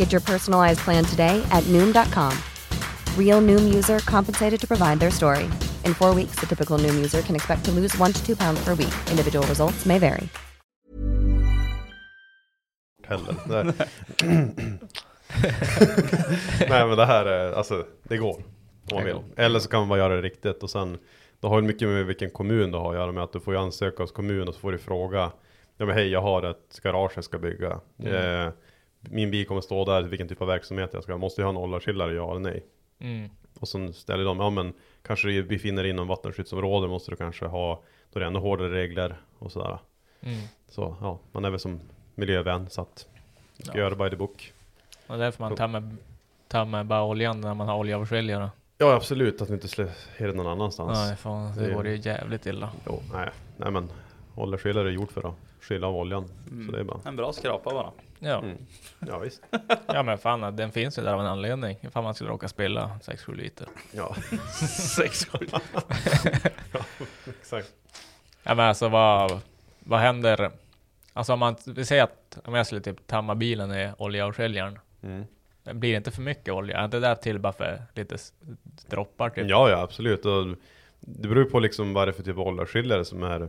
S6: Get your personalized plan today at Noom.com. Real Noom user compensated to provide their story. In four weeks, the typical Noom user can expect to lose one to two pounds per week. Individual results may vary.
S3: Heller. Nej. Men det här är, alltså det går. Om man vill. Eller så kan man bara göra det riktigt och sen Det har ju mycket med vilken kommun du har att göra med att du får ju ansöka hos kommunen och så får du fråga Ja men hej jag har ett garage jag ska bygga
S2: Mm.
S3: eh, Min bil kommer stå där, vilken typ av verksamhet jag ska ha. Måste jag ha en ålderskillare, ja eller nej?
S2: Mm.
S3: Och sen ställer de, ja men kanske du befinner dig inom vattenskyddsområde måste du kanske ha Då är det ännu hårdare regler och sådär
S2: Mm.
S3: Så ja, man är väl som miljövän så att Ska
S2: Ja.
S3: göra by the book
S2: Och därför man tömmer, tömmer bara oljan när man har oljeavskiljare.
S3: Ja absolut, att du inte släpper det någon annanstans
S2: Nej fan, det
S3: Det-
S2: vore ju jävligt illa.
S3: Jo, nej, nej men Oljeskiljare är gjort för att skilja av oljan
S4: Mm.
S3: Så det är bara
S4: En bra skrapa bara.
S2: Ja.
S3: mm. Ja visst
S2: ja men fan, den finns ju där av en anledning. Ifall man skulle råka spilla 6-7 liter.
S3: Ja,
S4: Sex sju.
S3: exakt
S2: Ja men alltså vad, vad händer? Alltså om man, vi säger att om jag skulle typ tamma bilen i oljeavskiljaren.
S3: mm.
S2: Blir det inte för mycket olja? Är inte det där till bara för lite droppar typ?
S3: Ja ja absolut och Det beror ju på liksom vad det är för typ av oljeskiljare som är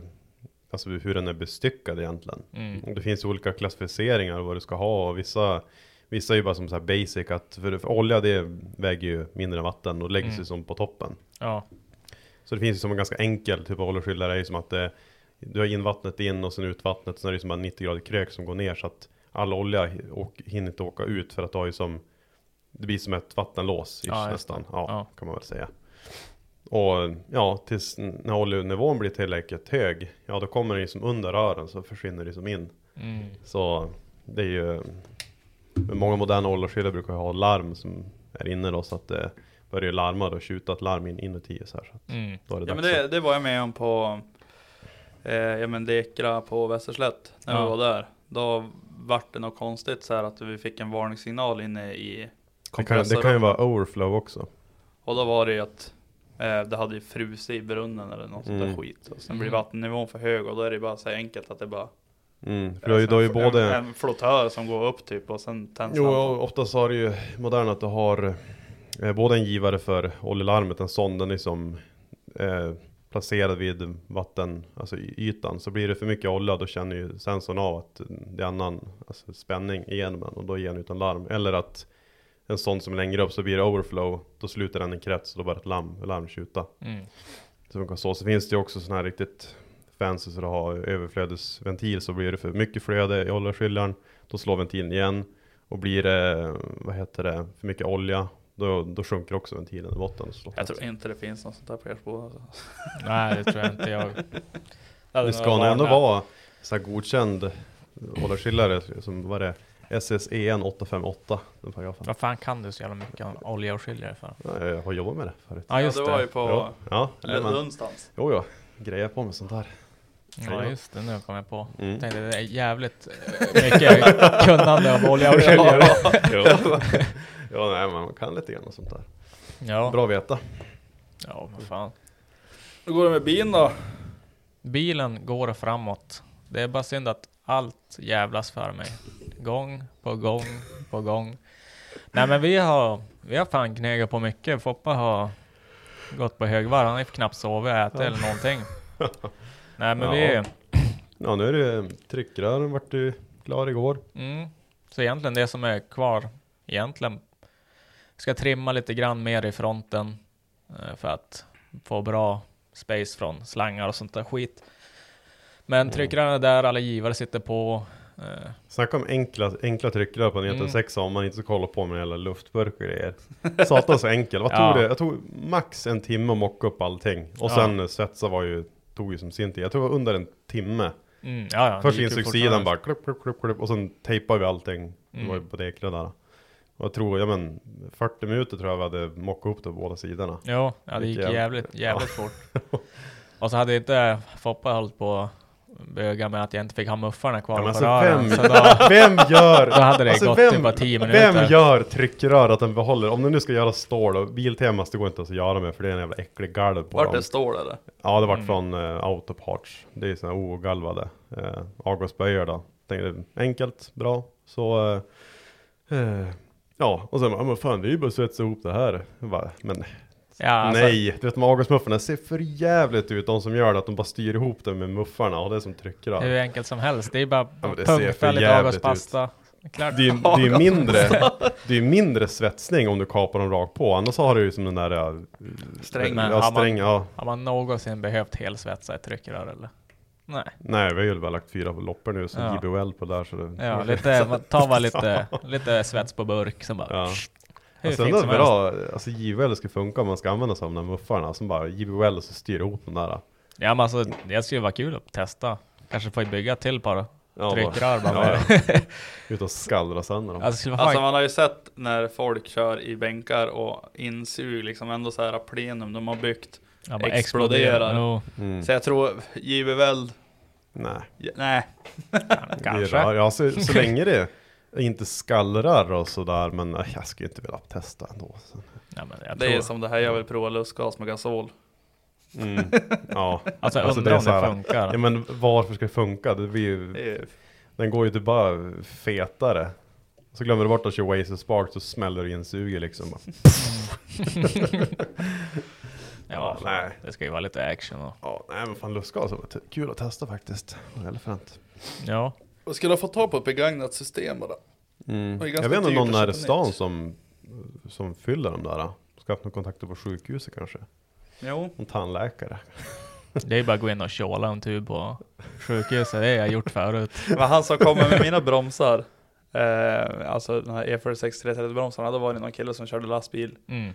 S3: Alltså hur den är bestyckad egentligen
S2: Mm.
S3: Och Det finns olika klassificeringar vad du ska ha och vissa Vissa är ju bara som så här basic att för, för olja det väger ju mindre än vatten och läggs
S2: Mm.
S3: ju som på toppen
S2: Ja.
S3: Så det finns ju som en ganska enkel typ av oljeskiljare är ju som att det, du har in vattnet in och sen ut vattnet, sen är det som bara 90 grader krök som går ner så att all olja hi- och hinner inte åka ut för att det har ju som Det blir som ett vattenlås
S2: Ja,
S3: nästan.
S2: det.
S3: Ja,
S2: Ja.
S3: kan man väl säga. Och ja, tills när oljenivån blir tillräckligt hög, ja då kommer den ju som under rören så försvinner det som in.
S2: Mm.
S3: Så det är ju Många moderna oljeskyltar brukar ju ha larm som är inne då så att det börjar larma och tjuta ett larm in inuti så här. Så att
S2: Mm.
S3: då är det
S4: Ja men det, det var jag med om på eh, Ja men Dekra på Västerslätt När
S2: Ja.
S4: vi var där Då vart det något konstigt så här att vi fick en varningssignal inne i
S3: det, kan, det kan ju vara overflow också.
S4: Och då var det ju att det hade ju frusit i brunnen eller något sånt
S3: Mm.
S4: där skit. Och sen blir
S2: Mm.
S4: vattennivån för hög och då är det bara så enkelt att det bara
S3: Mm, för du har ju, du har ju
S4: en,
S3: både
S4: en flottör som går upp typ och sen tänds
S3: Jo, och oftast har du ju modern att du har eh, både en givare för oljelarmet, en sån, den är som eh, placerad vid vatten, alltså ytan. Så blir det för mycket olja, då känner ju sensorn av att det är annan alltså spänning igenom den och då ger den utan larm. Eller att en sån som är längre upp så blir det overflow, då slutar den en krets och då börjar ett larm, larm tjuta.
S2: Mm.
S3: Så så. Så finns det ju också sådana här riktigt fancy så du har överflödesventil så blir det för mycket flöde i oljeskiljaren. Då slår ventilen igen. Och blir det, vad heter det, för mycket olja. Då, då sjunker också ventilen i botten. och slår
S4: Jag tror inte det finns något sånt där på Ersbo. Alltså.
S2: Nej, det tror jag inte jag.
S3: Det ska nog ändå vara så här godkänd oljeskiljare som var det SSEN 858. Den paragrafen.
S2: Vad fan kan du så jävla mycket om oljeavskiljare för?
S3: Ja, jag har jobbat med det förut.
S2: Ja just
S4: ja, det var ju på
S3: Ja, ja.
S4: Lundstans.
S3: Jo, jo. Grejer på med sånt här.
S2: Ja just det, nu kom jag på.
S3: Mm.
S2: Tänkte det är jävligt eh, mycket kunnande om oljeavskiljare.
S3: jo. ja, nej, men man kan lite grann och sånt där.
S2: Ja,
S3: Bra att veta.
S2: ja vad fan.
S4: Hur går det med bilen då?
S2: Bilen går framåt. Det är bara synd att allt jävlas för mig. Gång på gång på gång. Nej men vi har, vi har fan knegat på mycket. Foppa har gått på högvarv. Han har knappt sovit, ätit eller någonting. Nej men vi,
S3: Ja. Ja, nu är det tryckrören vart du klar igår.
S2: mm, så egentligen det som är kvar, egentligen ska trimma lite grann mer i fronten eh, för att få bra space från slangar och sånt där skit. Men tryckrören är där, alla givare sitter på. eh,
S3: Snacka om enkla, enkla tryckrör på en
S2: Mm.
S3: ET6 om man inte ska kolla på med hela luftburk och grejer. Satan så enkel. Vad tog
S2: Ja.
S3: det? Jag tog max en timme att mocka upp allting. Och
S2: Ja.
S3: sen svetsa var ju, tog ju som sin tid. Jag tror det var under en timme.
S2: Mm, ja, ja,
S3: Först
S2: fortfarande.
S3: bara klupp, klupp, klupp, klupp, och sen tejpade vi allting. Det var ju
S2: Mm.
S3: på dekra där. Och jag tror, ja men 40 minuter tror jag vi hade mockat upp det på båda sidorna.
S2: Jo, ja, det gick
S3: Jävligt-
S2: jävligt, jävligt fort. Och så hade inte Foppa hållit på böga med att jag inte fick ha muffarna kvar
S3: Ja, men
S2: på
S3: alltså,
S2: rören.
S3: vem-
S2: då,
S3: Vem gör?
S2: då hade det
S3: Alltså,
S2: gått
S3: vem-
S2: typ bara 10 minuter.
S3: Vem gör tryckrör att den behåller? Om den nu ska göra stål och Biltemas det går inte att göra med för det är en jävla äcklig galv på
S4: Vart
S3: dem.
S4: det står det?
S3: Ja det vart
S2: Mm.
S3: från uh, Autoparts. Det är såna ogalvade uh, avgasböjor då. Tänkte enkelt, bra. Så eh, eh, Ja, och sen bara, men fan det är ju bara att svetsa ihop det här. Bara, men
S2: Ja, alltså,
S3: nej, du vet de avgasmuffarna ser för jävligt ut de som gör det, att de bara styr ihop det med muffarna och det är som tryckrör.
S2: Hur enkelt som helst. Det är bara
S3: för
S2: punkta lite avgaspasta. Klart.
S3: Det är det är mindre, det är mindre svetsning om du kapar dem rakt på, annars har du ju som den där
S4: Sträng.
S2: Men
S3: Ja,
S2: har man-
S3: sträng, ja.
S2: Har man någonsin behövt helsvetsa ett tryckrör eller? Nej.
S3: Nej, vi har ju bara lagt fyra loppor nu, så
S2: Ja.
S3: JBL på där så det...
S2: Ja, lite, man tar bara lite, lite svets på burk, sen bara
S3: Ja. Alltså ändå
S2: som helst.
S3: bra, alltså JBL ska funka om man ska använda sig av de där muffarna, som bara JBL och så styr ihop de där.
S2: Ja men alltså, det skulle vara kul att testa. Kanske få bygga till par
S3: Ja,
S2: tryckrör bara.
S3: Ja, ja. Ut och skallra sönder dem.
S2: Alltså, skulle
S4: Alltså man har ju sett när folk kör i bänkar och insug liksom ändå så här plenum de har byggt.
S2: ja, bara
S4: exploderar.
S2: Jo,
S3: Mm.
S4: Så jag tror JBL,
S3: Nej,
S4: nej.
S3: det är
S2: kanske.
S3: Ja, så, så länge det inte skallrar och sådär, men äh, jag skulle inte vilja testa ändå. Så.
S2: Ja, men jag
S4: Det är
S2: tror,
S4: som det här jag vill prova lustgas med gasol.
S3: Mm. Ja.
S2: alltså jag
S3: Alltså,
S2: undrar
S3: det är
S2: om det funkar.
S3: ja, men varför ska det funka? Det blir ju
S4: Det är,
S3: Den går ju inte bara fetare. Så glömmer du bort att köra Waze Spark så smäller du in suger liksom.
S2: Ja,
S3: nej.
S2: det ska ju vara lite action och...
S3: Ja, nej men fan lustgas var kul att testa faktiskt. Fränt.
S2: Ja.
S4: jag skulle få ta på ett begagnat system bara.
S3: Mm. Jag vet inte om någon
S4: att
S3: här i
S4: köpa
S3: stan som, som fyller de där. Ska haft någon kontakter på sjukhuset kanske.
S4: Jo.
S3: Någon tandläkare.
S2: Det är ju bara att gå in och tjåla en tub på sjukhuset. Det har jag gjort förut.
S4: Men han som kommer med mina bromsar. Eh, alltså den här E46 330-bromsarna, då var det någon kille som körde lastbil.
S2: Mm.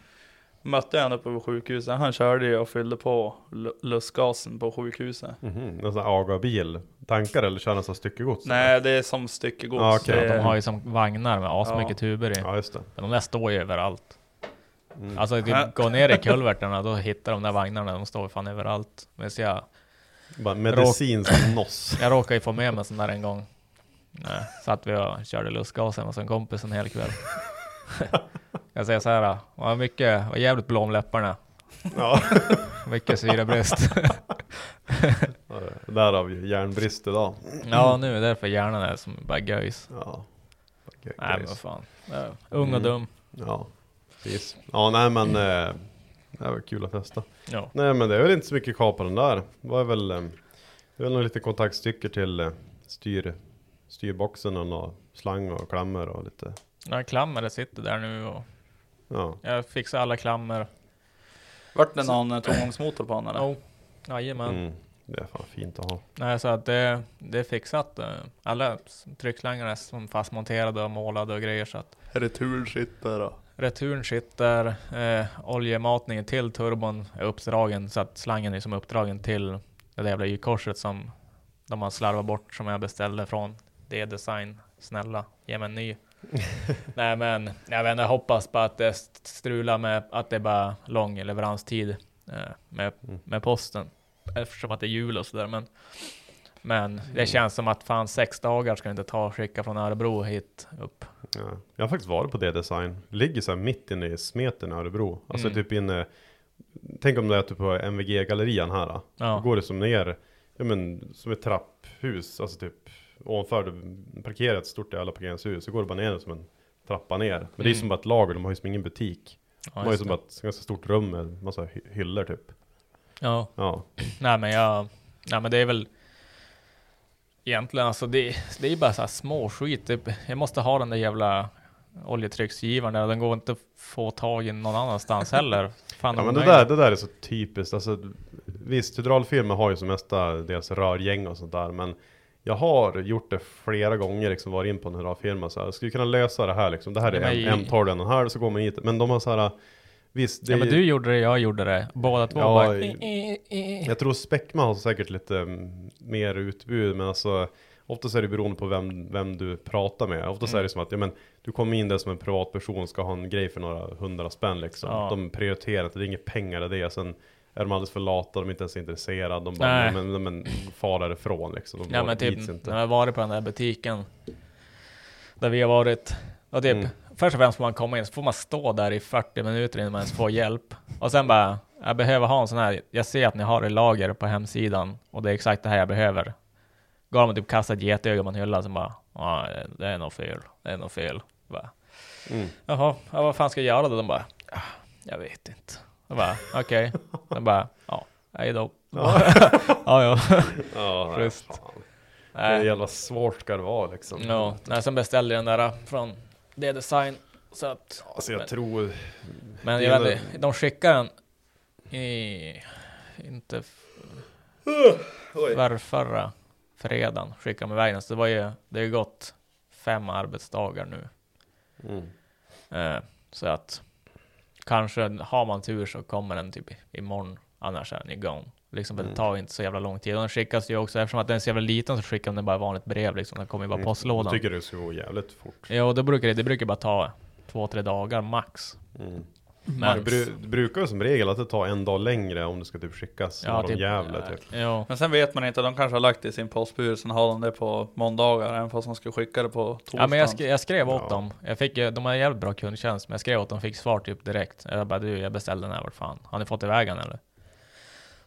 S4: Mötte han uppe på sjukhuset, han körde ju och fyllde på lu- lustgasen på sjukhuset.
S3: Mhm, En sån här AGA-bil. Tankar eller kör den som styckegods?
S4: Nej, det är som styckegods.
S3: Ja, okej.
S4: Det
S2: De har ju som vagnar med asmycket
S4: Ja.
S2: tuber i.
S3: Ja, just det.
S2: Men de där står ju överallt.
S3: Mm.
S2: Alltså typ, gå ner i kulvertarna, då hittar de där vagnarna, de står fan överallt. Men så jag,
S3: Bara medicinsk noss.
S2: jag råkade ju få med mig en sån där en gång. Nej, satt vi och körde lustgasen hos en kompis en hel kväll. jag säger så här, var mycket, var jävligt blå om läpparna.
S3: Ja.
S2: Mycket syrebrist.
S3: Därav ju järnbrist idag.
S2: ja, nu är det därför hjärnan är som bara göjs.
S3: Ja.
S2: Nej men fan. Ja, Ung och
S3: Mm.
S2: dum.
S3: Ja, precis. Ja, nej men eh, det var kul att testa.
S2: Ja.
S3: Nej men det är väl inte så mycket kvar på den där. Det var väl, eh, det är väl några lite kontaktstycken till eh, styr, styrboxen och slang och klammer och lite,
S2: Några klammer det sitter där nu och
S3: ja.
S2: jag fixar alla klammer.
S4: Vart det någon eh, tomgångsmotor på honom eller?
S2: Oh, jajamän.
S3: Mm, det är fan fint att ha.
S2: Nej, så att det, det är fixat. eh, Alla tryckslangar är som fastmonterade och målade och grejer så att
S4: Returen sitter då.
S2: returen sitter, eh, oljematningen till turbon är uppdragen så att slangen är som uppdragen till det där jävla Y-korset som de har slarvat bort som jag beställde från D-design. Snälla, ge mig en ny. Nej men, jag vet inte, jag hoppas på att det strular med att det är bara lång leveranstid eh, med,
S3: Mm.
S2: med posten. Eftersom att det är jul och sådär men men det
S3: Mm.
S2: känns som att fan sex dagar ska det inte ta att skicka från Örebro hit upp.
S3: Ja. Jag har faktiskt varit på det design. Ligger så här mitt inne i smeten i Örebro. Alltså
S2: Mm.
S3: typ inne, tänk om det är typ på MVG-gallerian här. Då
S2: Ja,
S3: går det som ner, ja men som ett trapphus, alltså typ ovanför du parkerar ett stort jävla parkeringshus, så går det bara ner som en trappa ner. Men det är
S2: Mm.
S3: som bara ett lager, de har ju som ingen butik.
S2: ja,
S3: De har ju som bara ett ganska stort rum med massa hy- hyllor typ.
S2: ja.
S3: Ja.
S2: Nej men jag, nej men det är väl Egentligen alltså det, det är bara så här små skit. Typ, jag måste ha den där jävla oljetrycksgivaren där. Den går inte att få tag i någon annanstans heller. Fan,
S3: Ja men det
S2: är-
S3: där, det där är så typiskt, alltså visst hydraulfilmer har ju som mesta dels rörgäng och sånt där men jag har gjort det flera gånger liksom varit in på en hydraulfirma så här, skulle kunna lösa det här liksom, det här är
S2: Ja,
S3: M-
S2: i-
S3: M12 den här, så går man hit, men de har så här Visst, det
S2: Ja men du gjorde det, jag gjorde det. Båda två
S3: Ja,
S2: bara...
S3: Jag tror Speckman har säkert lite mm, mer utbud, men alltså Oftast är det beroende på vem, vem du pratar med. Oftast
S2: Mm.
S3: är det som att, ja men Du kommer in där som en privatperson, ska ha en grej för några hundra spänn liksom.
S2: Ja.
S3: De prioriterar inte, det är inga pengar i det. Sen är de alldeles för lata, de är inte ens intresserade. De bara,
S2: Nej.
S3: men, men, far därifrån liksom. De
S2: Ja men typ,
S3: inte.
S2: när jag varit på den där butiken Där vi har varit och typ,
S3: Mm.
S2: först och främst får man komma in, så får man stå där i 40 minuter innan man ens får hjälp Och sen bara, jag behöver ha en sån här, jag ser att ni har i lager på hemsidan Och det är exakt det här jag behöver Gav man typ ett getöga på en hylla, sen bara, ja det är nog fel, det är nog fel bara,
S3: Mm.
S2: Jaha, ja, vad fan ska jag göra då? De bara, "Ah, jag vet inte Jag bara, okej De bara, ja, hej då
S3: Ja.
S2: Ja, ja
S3: Ja, nej, är jävla svårt ska det vara liksom.
S2: Ja, nej, sen beställde jag den där från D-design. Så att,
S3: Alltså jag
S2: men,
S3: tror...
S2: men jag vet inte, de skickar den i, inte f- för, förra fredagen skickade de iväg den. Så det var ju, det har ju gått fem arbetsdagar nu.
S3: Mm.
S2: Eh, så att kanske har man tur så kommer den typ imorgon. Annars är den igång. Liksom, för det
S3: Mm.
S2: tar inte så jävla lång tid. Och den skickas ju också, eftersom att den är så jävla liten så skickar de den bara vanligt brev liksom. Den kommer ju bara i postlådan.
S3: Jag tycker det ska gå jävligt fort.
S2: Ja, och det brukar det brukar bara ta två, tre dagar max.
S3: Mm.
S2: Men,
S3: Det, bru, det brukar som regel att det tar en dag längre om det ska typ skickas
S2: ja,
S3: om
S2: typ,
S3: Gävle
S2: ja,
S3: typ.
S2: Ja,
S4: Men sen vet man inte, de kanske har lagt det i sin postbur, sen har de det på måndagar, även fast de ska skicka det på torsdagen.
S2: ja men jag, sk jag skrev åt
S3: Ja.
S2: dem. Jag fick, de har jävligt bra kundtjänst, men jag skrev åt dem, fick svar typ direkt. Jag bara du, jag beställde den här, vart fan? Har ni fått iväg den eller?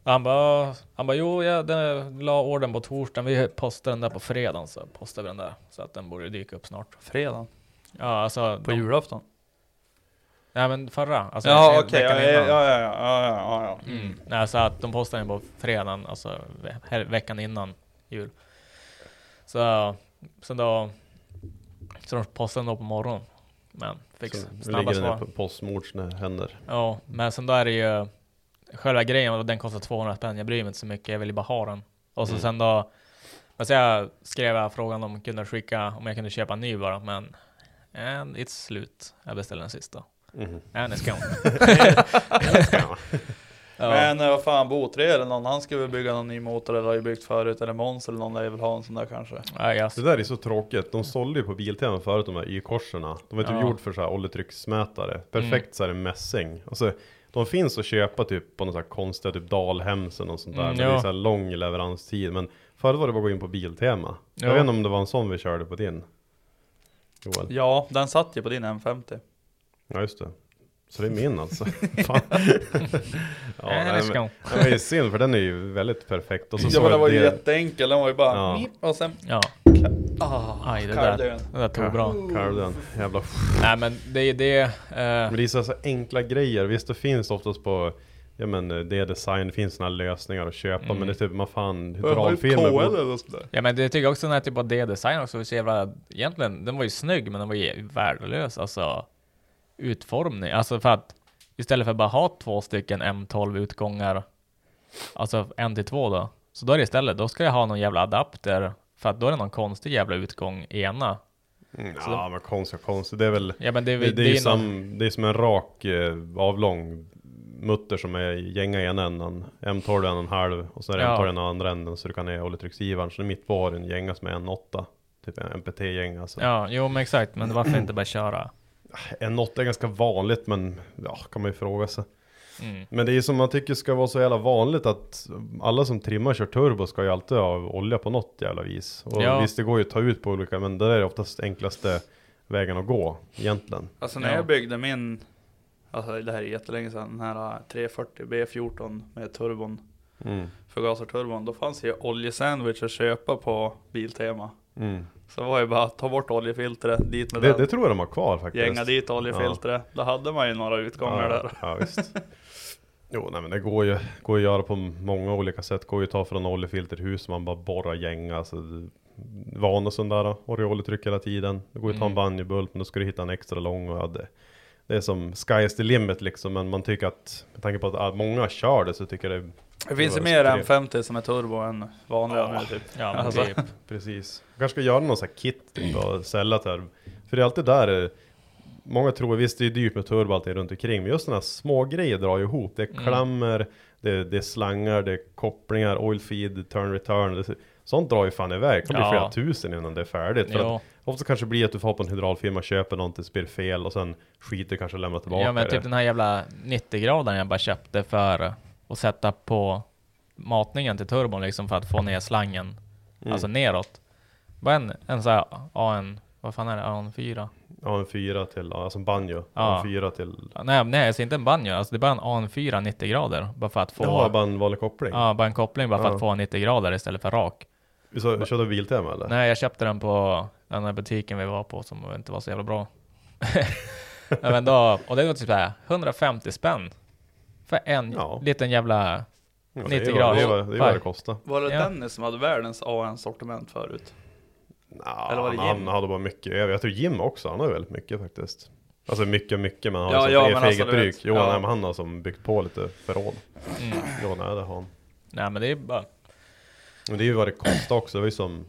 S2: Han bara, han bara jo, jag den, la ordern på torsdagen, vi postade den där på fredagen, så postade vi den där. Så att den borde dyka upp snart.
S4: Fredagen?
S2: Ja, alltså.
S4: På
S2: de,
S4: julafton?
S2: Nej men förra. Alltså,
S4: ja ja,
S2: veckan
S4: ja,
S2: innan.
S4: ja, ja, ja, ja, ja.
S2: Mm. Nej, så att de postade den på fredagen, alltså ve veckan innan jul. Så, så då, så de postade den då på morgonen. Men fick
S3: Så
S2: snabba
S3: ligger den
S2: svar.
S3: på Postnords händer.
S2: Ja, men sen då är det ju själva grejen, och den kostar 200 spänn. Jag bryr mig inte så mycket, jag vill ju bara ha den. Och så
S3: Mm.
S2: sen då, Alltså jag skrev frågan om kunde skicka, om jag kunde köpa en ny bara, men and it's slut. Jag beställde den sista.
S3: Mhm.
S2: And it's gone. ja.
S4: Men eh, vad fan, Bo3 eller någon, han ska väl bygga någon ny motor eller har ju byggt förut, eller Måns eller någon där vill ha en sån där kanske.
S2: Ja.
S3: Det där är så tråkigt. De sålde ju på Biltema förut de här Y-korserna. De var typ
S2: Ja.
S3: gjort för så här oljetrycksmätare. Perfekt så här mässing. Alltså, de finns att köpa typ på något så här konstiga typ Dalhemsen och sånt där.
S2: Mm,
S3: men det är
S2: ja.
S3: så här lång leveranstid. Men förut var det bara att gå in på Biltema.
S2: Ja.
S3: Jag vet inte om det var en sån vi körde på din. Joel.
S4: Ja, den satt ju på din M50.
S3: Ja just det. Så det är min alltså. Fan. ja, nej, men, den är ju synd för den är ju väldigt perfekt. Och så
S4: Ja men den var ju
S3: det-
S4: jätteenkel, den var ju bara
S3: Ja.
S4: och sen
S2: Ja,
S4: ah,
S2: aj det där, det där tog bra.
S3: Kalvden. Jävla
S2: Nej men det är det, eh,
S3: Men det är så, så enkla grejer. Visst det finns oftast på Ja men det är design, det finns såna lösningar att köpa
S2: Mm.
S3: men det är typ, man fan hydraulfilmer
S4: KL eller sådär.
S2: ja men det tycker jag också den här typ av D-design också var så jävla, egentligen, den var ju snygg men den var ju värdelös alltså utformning, alltså för att istället för att bara ha två stycken M12 utgångar, alltså en till två då, så då är det istället, då ska jag ha någon jävla adapter för att då är det någon konstig jävla utgång ena.
S3: Mm,
S2: Så
S3: ja men konstigt konstigt, det är väl
S2: Ja men det,
S3: Det, det, är, ju
S2: någon-
S3: som, det är som en rak eh, avlång mutter som är gänga i ena änden M12 är en och en halv och så är det
S2: Ja.
S3: M12 i den andra änden så du kan ha oljetrycksgivaren så mitt på har en gänga som är en 8 Typ en MPT-gänga alltså.
S2: Ja, jo men exakt, men varför inte bara köra?
S3: En 8 är ganska vanligt men ja, kan man ju fråga sig.
S2: Mm.
S3: Men det är som man tycker ska vara så jävla vanligt att alla som trimmar kör turbo ska ju alltid ha olja på något jävla vis. Och
S2: Ja.
S3: visst det går ju att ta ut på olika men det är oftast enklaste vägen att gå egentligen.
S4: Alltså när
S2: Ja.
S4: jag byggde min, alltså det här är jättelänge sedan, den här 340 B14 med turbon,
S3: Mm.
S4: förgasarturbon, då fanns ju oljesandwich att köpa på Biltema.
S3: Mm.
S4: Så var det bara att ta bort oljefiltret, dit med
S3: Det,
S4: den,
S3: det tror jag de har kvar faktiskt.
S4: gänga dit oljefiltret. Då hade man ju några utgångar
S3: ja,
S4: där.
S3: Ja, visst. Jo, nej men det går ju, går ju att göra på många olika sätt. Går ju att ta från oljefilter i hus, man bara borrar gänga. Alltså, van och sån där, orioletryck hela tiden. Det går ju att ta en
S2: Mm.
S3: banjobult, men då ska du hitta en extra lång. Och ja, det, det är som sky is the limit liksom, men man tycker att, med tanke på att ah, många kör det så tycker jag det
S4: Det finns ju mer
S3: tre-
S4: M50 som är turbo än vanliga
S3: Ja.
S4: nu typ.
S2: Ja
S4: Alltså.
S2: typ.
S3: Precis. Kanske ska göra någon sån här kit typ, och sälja till det. För det är alltid där Många tror, visst det är dyrt med turbo allting runt omkring Men just sådana här små grejer drar ju ihop Det är
S2: Mm.
S3: klammer, det det är slangar, det är kopplingar, oil feed, turn return det, Sånt drar ju fan iväg, det kan bli
S2: Ja.
S3: flera tusen innan det är färdigt för att. Ofta kanske det blir att du får ha på en hydraulfirma, köper någonting, så blir det fel och sen skiter kanske och lämnar tillbaka
S2: Ja men
S3: det.
S2: typ den här jävla 90-gradaren jag bara köpte för att sätta på matningen till turbon liksom för att få ner slangen,
S3: Mm.
S2: alltså neråt. Bara en, en sån här AN, vad fan är det, AN4?
S3: Ja en fyra till, ja, alltså en banjo,
S2: Ja.
S3: en fyra till
S2: Nej, nej, alltså inte en banjo, alltså det är bara en AN4 90 grader. Bara för att få,
S3: Ja, bara en vanlig koppling
S2: ja, bara en koppling bara för
S3: Ja.
S2: att få 90 grader istället för rak.
S3: Sa- Körde du Biltema eller?
S2: Nej, jag köpte den på den här butiken vi var på som inte var så jävla bra. ja, men då, och det var typ såhär 150 spänn. För en
S3: Ja.
S2: liten jävla...
S3: Ja,
S2: 90
S3: det är,
S2: grader.
S3: Det vad- det vad det kostar
S4: Var det
S2: Ja.
S4: Dennis som hade världens AN-sortiment förut?
S3: Ja,
S4: Eller var det
S3: han,
S4: Jim?
S3: han hade bara mycket över. Jag tror Jim också, han har väldigt mycket faktiskt. Alltså mycket, mycket, men han
S4: Ja,
S3: har
S4: ja,
S3: ja,
S4: men
S3: för
S4: alltså,
S3: eget bruk. Jo,
S4: ja.
S3: nej, men han har som byggt på lite förråd.
S2: Mm.
S3: Jo, nej, det har han.
S2: Nej men det är bara...
S3: Men det är ju vad det kostar också. Det var ju som,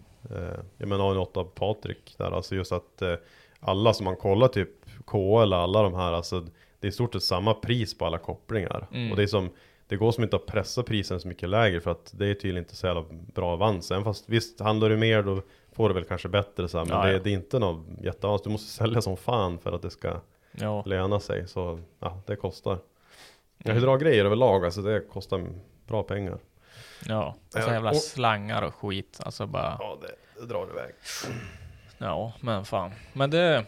S3: jag menar A8 Patrik där, alltså just att eh, alla som man kollar typ KL, alla de här, alltså det är i stort sett samma pris på alla kopplingar.
S2: Mm.
S3: Och det är som, det går som inte att pressa prisen så mycket lägre för att det är tydligen inte så jävla bra avans. Även fast visst, handlar du mer då får du väl kanske bättre så här, men
S2: Ja,
S3: det,
S2: ja.
S3: det är inte något jätteavans. Du måste sälja som fan för att det ska
S2: Ja.
S3: löna sig. Så ja, det kostar. Ja,
S2: Mm.
S3: hydraulgrejer överlag, alltså det kostar bra pengar.
S2: Ja. Och så jävla
S3: och-
S2: slangar och skit. Alltså bara...
S3: Ja, det, det drar iväg.
S2: Ja, men fan. Men det...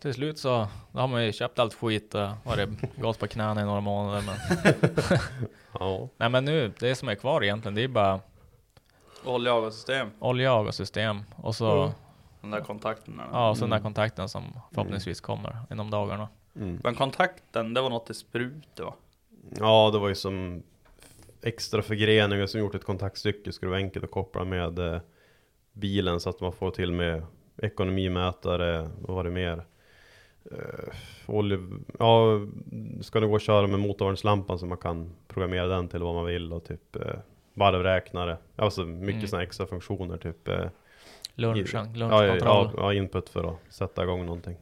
S2: Till slut så då har man ju köpt allt skit och varit gått på knäna i några månader. Men,
S3: Ja.
S2: nej men nu, det som är kvar egentligen, det är bara
S4: Oljeavgassystem.
S2: olja och system. Och så,
S4: Mm. Den där kontakten. där.
S2: ja, och så den där
S3: Mm.
S2: kontakten som förhoppningsvis kommer inom dagarna.
S3: Mm.
S4: Men kontakten, det var något i sprut va?
S3: Ja, det var ju som extra förgreningar som gjort ett kontaktstycke. Skulle vara enkelt att koppla med eh, bilen så att man får till med ekonomimätare, vad var det mer? Uh, olje, ja, ska det gå att köra med motorvagnslampan så man kan programmera den till vad man vill och typ eh, varvräknare. Alltså mycket
S2: Mm.
S3: sådana extra funktioner typ. Eh,
S2: Lunchen,
S3: ja, ja,
S2: lunchkontroll.
S3: ja, ja, input för att sätta igång någonting.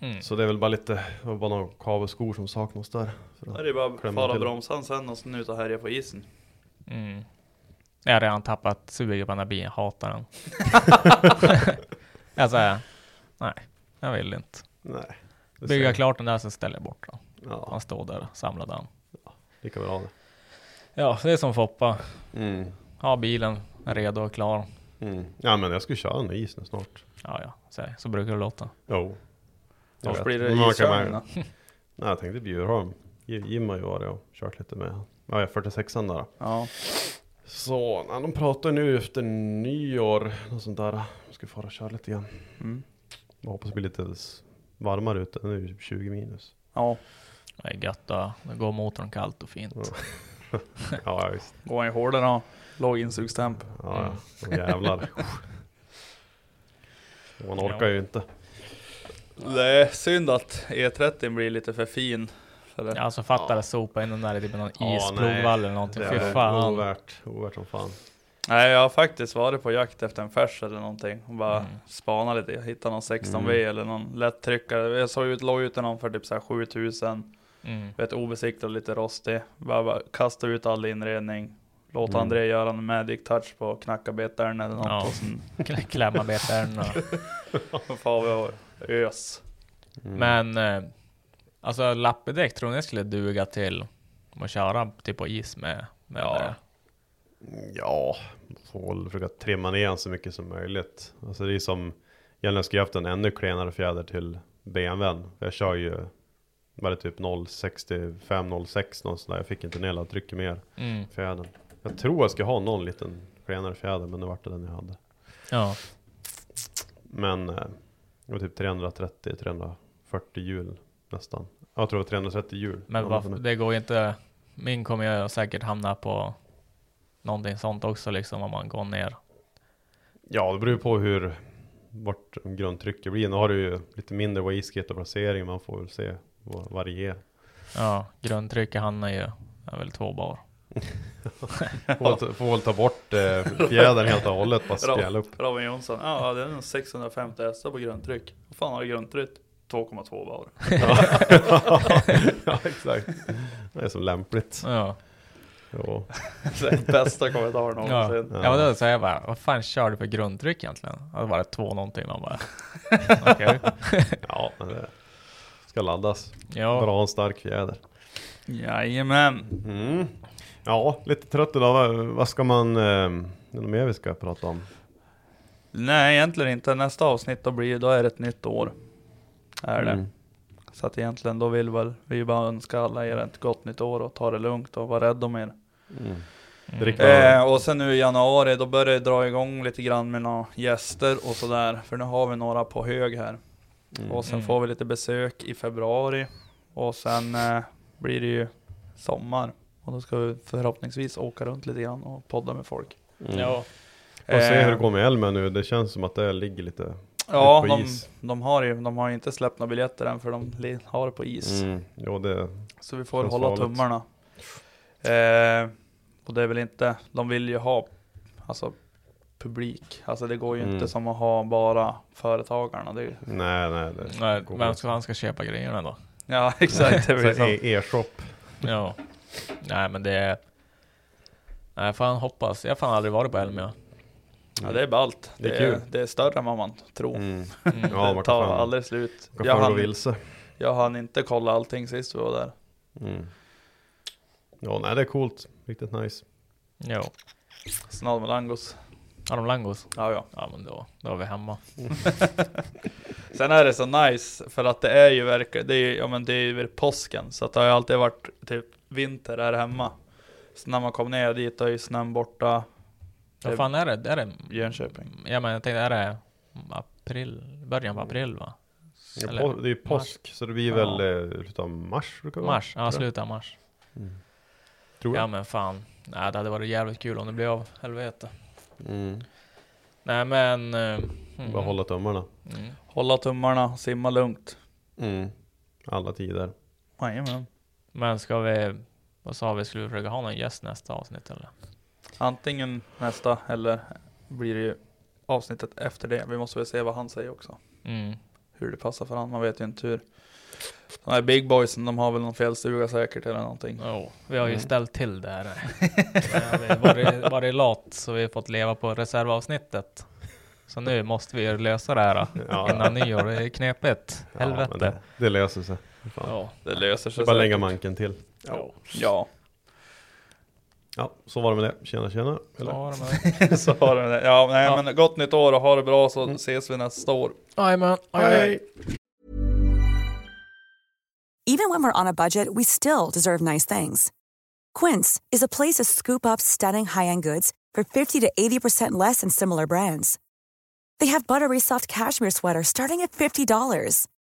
S2: Mm.
S3: Så det är väl bara lite, det bara några kaveskor som saknas där. För att-
S4: är det bara att fara bromsan sen och sen ut och härja på isen.
S2: Mm. Jag har redan tappat suget på den här bilen, jag hatar den. jag säger, nej, jag vill inte.
S3: Nej. det
S2: Bygga klart den där så ställer jag bort den.
S3: Ja,
S2: Han står där och samlar den.
S3: lika bra det.
S2: Ja, det är som Foppa.
S3: Mm.
S2: Ha bilen redo och klar.
S3: Mm. Ja men jag ska köra en is nu snart.
S2: Ja, ja, så, så brukar det låta.
S3: Jo. Vet.
S4: blir det då?
S3: Nej jag tänkte Bjurholm. Ji- Jim har ju varit och kört lite med. Ja, jag är 46an där.
S4: Ja.
S3: Så, nej, de pratar nu efter nyår, något sånt där. Jag ska fara och köra lite igen.
S4: Mm.
S3: Jag hoppas det blir lite varmare ute, nu är det 20 minus.
S4: Ja,
S2: Det är gött att då går motorn kallt och fint.
S3: Ja. Ja visst.
S4: går han ju hårdare då. Låg insugstemp.
S3: Ja, ja. Jävlar. Man orkar ju inte.
S4: Det är synd att E30 blir lite för fin. För det.
S2: Ja, alltså fattar det sopa in den där i typ någon
S3: Ja,
S2: isprovvall
S3: nej.
S2: eller någonting. Fy fan.
S3: ovärt, ovärt som fan.
S4: Nej, jag har faktiskt varit på jakt efter en färs eller någonting. Och bara
S2: Mm.
S4: spana lite. Hitta någon 16V
S3: Mm.
S4: eller någon lättryckare. Jag såg ut, låg ut någon för typ så här 7000.
S2: Mm.
S4: Vet obesiktad och lite rostig. Bara, bara kasta ut all inredning. Låta
S3: Mm.
S4: André göra en magic touch på knackarbetaren eller något.
S2: Ja.
S4: Och sen
S2: Kl-
S4: Ös.
S3: Mm.
S2: Men eh, alltså lappedäck tror ni jag skulle duga till att köra typ på is med? med
S4: Ja.
S2: det?
S3: Ja, får väl försöka trimma ner så mycket som möjligt. Alltså det är som, egentligen skulle jag haft en ännu klenare fjäder till BMWn. Jag kör ju, var det typ 0,65, 06 någon sån där. Jag fick inte ner trycket mer
S2: Mm.
S3: fjädern. Jag tror jag ska ha någon liten klenare fjäder, men det vart det den jag hade.
S2: Ja.
S3: Men eh, det var typ 330, 340 hjul nästan. Jag tror det var 330 hjul.
S2: Men varför, det går inte. Min kommer jag säkert hamna på någonting sånt också liksom om man går ner.
S3: Ja, det beror ju på hur vart grundtrycket blir. Nu har du ju lite mindre wastegate och placering. Man får väl se vad variera.
S2: Ja, grundtrycket hamnar ju, är väl två bar.
S3: Får, väl- får väl ta bort eh, fjädern helt och hållet. Bara spjälla upp.
S4: Robin Jonsson. Ja, det är nog 650 hästar på grundtryck. Vad fan har grundtryck? 2,2 bar.
S3: ja, exakt. Det är så lämpligt.
S2: Ja,
S3: Jo.
S4: Bästa kommentaren
S2: ja.
S4: någonsin.
S2: ja men då säger jag bara, vad fan kör du för grundtryck egentligen? Ja, det var det två någonting, man bara, okej.
S3: Ja, men det ska laddas.
S2: Ja,
S3: Bra en stark fjäder.
S4: Jajamän.
S3: Mm. Ja, lite trött idag. Vad, vad ska man... Eh, är det något mer vi ska prata om?
S4: Nej, egentligen inte. Nästa avsnitt då blir då är det ett nytt år. Är det.
S3: Mm.
S4: Så att egentligen då vill väl vi bara önska alla er ett gott nytt år och ta det lugnt och vara rädd om er.
S3: Mm.
S2: Mm.
S4: Eh, och sen nu i januari då börjar det dra igång lite grann med några gäster och sådär. För nu har vi några på hög här.
S3: Mm.
S4: Och sen
S2: Mm.
S4: får vi lite besök i februari. Och sen eh, blir det ju sommar. Och då ska vi förhoppningsvis åka runt lite grann och podda med folk.
S3: Mm.
S2: ja.
S3: Och se
S4: Eh,
S3: hur det går med Elmen nu. Det känns som att det ligger lite...
S4: Ja,
S3: på
S4: de,
S3: is.
S4: de, har ju, de har ju inte släppt några biljetter än för de har det på is.
S3: Mm. Jo, det...
S4: Så vi får hålla
S3: farligt.
S4: tummarna. Eh, och det är väl inte, de vill ju ha alltså, publik. Alltså det går ju
S3: Mm.
S4: inte som att ha bara företagarna. Det, är-
S3: Nej, nej. Det
S2: Nej,
S3: inte.
S2: ska han ska köpa grejerna då?
S4: ja, exakt. Det blir
S3: Så
S4: så.
S3: e- E-shop.
S2: Ja. Nej men det. Nej fan hoppas. Jag har fan aldrig varit på Elmia.
S4: Ja, det är ballt.
S3: Det är
S4: det,
S3: kul.
S4: är, det är större än vad man tror.
S3: Mm.
S2: Mm.
S3: Ja, man
S4: det
S3: kan
S4: tar
S3: fan-
S4: aldrig slut. Jag hann,
S3: vilse.
S4: jag hann inte kolla allting sist vi var där.
S3: Mm. Ja, nej det är coolt. Riktigt nice.
S2: Jo.
S4: Snarare med langos.
S2: Har de langos?
S4: Ja, ja.
S2: Ja men då, då är vi hemma.
S4: Sen är det så nice för att det är ju verkligen, det är ju, ja men det är ju påsken så att det har ju alltid varit typ vinter här hemma. Så när man kom ner dit då är ju snön borta.
S2: Vad fan är det? Är det?
S4: Jönköping.
S2: Ja men jag tänkte, är det april? Början på april va?
S3: Ja,
S2: Eller-
S3: på, det är ju påsk, så det blir
S2: Ja.
S3: väl eh, slutet av mars brukar det vara,
S2: Mars? Ja, slutet av mars.
S3: Mm. Tror
S2: Ja
S3: jag.
S2: men fan. Nej det hade varit jävligt kul om det blev av. Helvete.
S3: Mm.
S2: Nej men... eh, mm.
S3: Bara hålla tummarna.
S2: Mm.
S4: Hålla tummarna, simma lugnt.
S3: Mm. Alla tider.
S4: Jajamän.
S2: Men ska vi... Vad sa vi? Skulle vi försöka ha någon gäst nästa avsnitt eller?
S4: antingen nästa eller blir det ju avsnittet efter det. Vi måste väl se vad han säger också.
S2: Mm.
S4: Hur det passar för han. Man vet ju inte hur. De här big boysen, de har väl någon fjällstuga säkert eller någonting.
S2: Jo, vi har ju
S3: Mm.
S2: ställt till det här. Vi har varit, varit lat så vi har fått leva på reservavsnittet. Så nu måste vi ju lösa det här
S3: Ja.
S2: innan nyår. Det är knepigt.
S3: Ja,
S2: Helvete.
S3: det, det löser sig. Fan.
S2: Ja.
S4: Det löser
S3: Det
S4: sig
S3: är bara lägga manken till.
S2: Ja.
S4: Ja,
S3: Ja, så var det med det. Tjena tjena. Eller?
S2: Ja, de är-
S4: så har det. Ja, nej
S2: Ja.
S4: men gott nytt år och ha det bra så
S3: Mm.
S4: ses vi nästa år.
S2: Jajamän.
S3: Hej!
S7: Even when we're on a budget, we still deserve nice things. Quince is a place to scoop up stunning high-end goods for 50 to 80% less than similar brands. They have buttery soft cashmere sweaters starting at $50,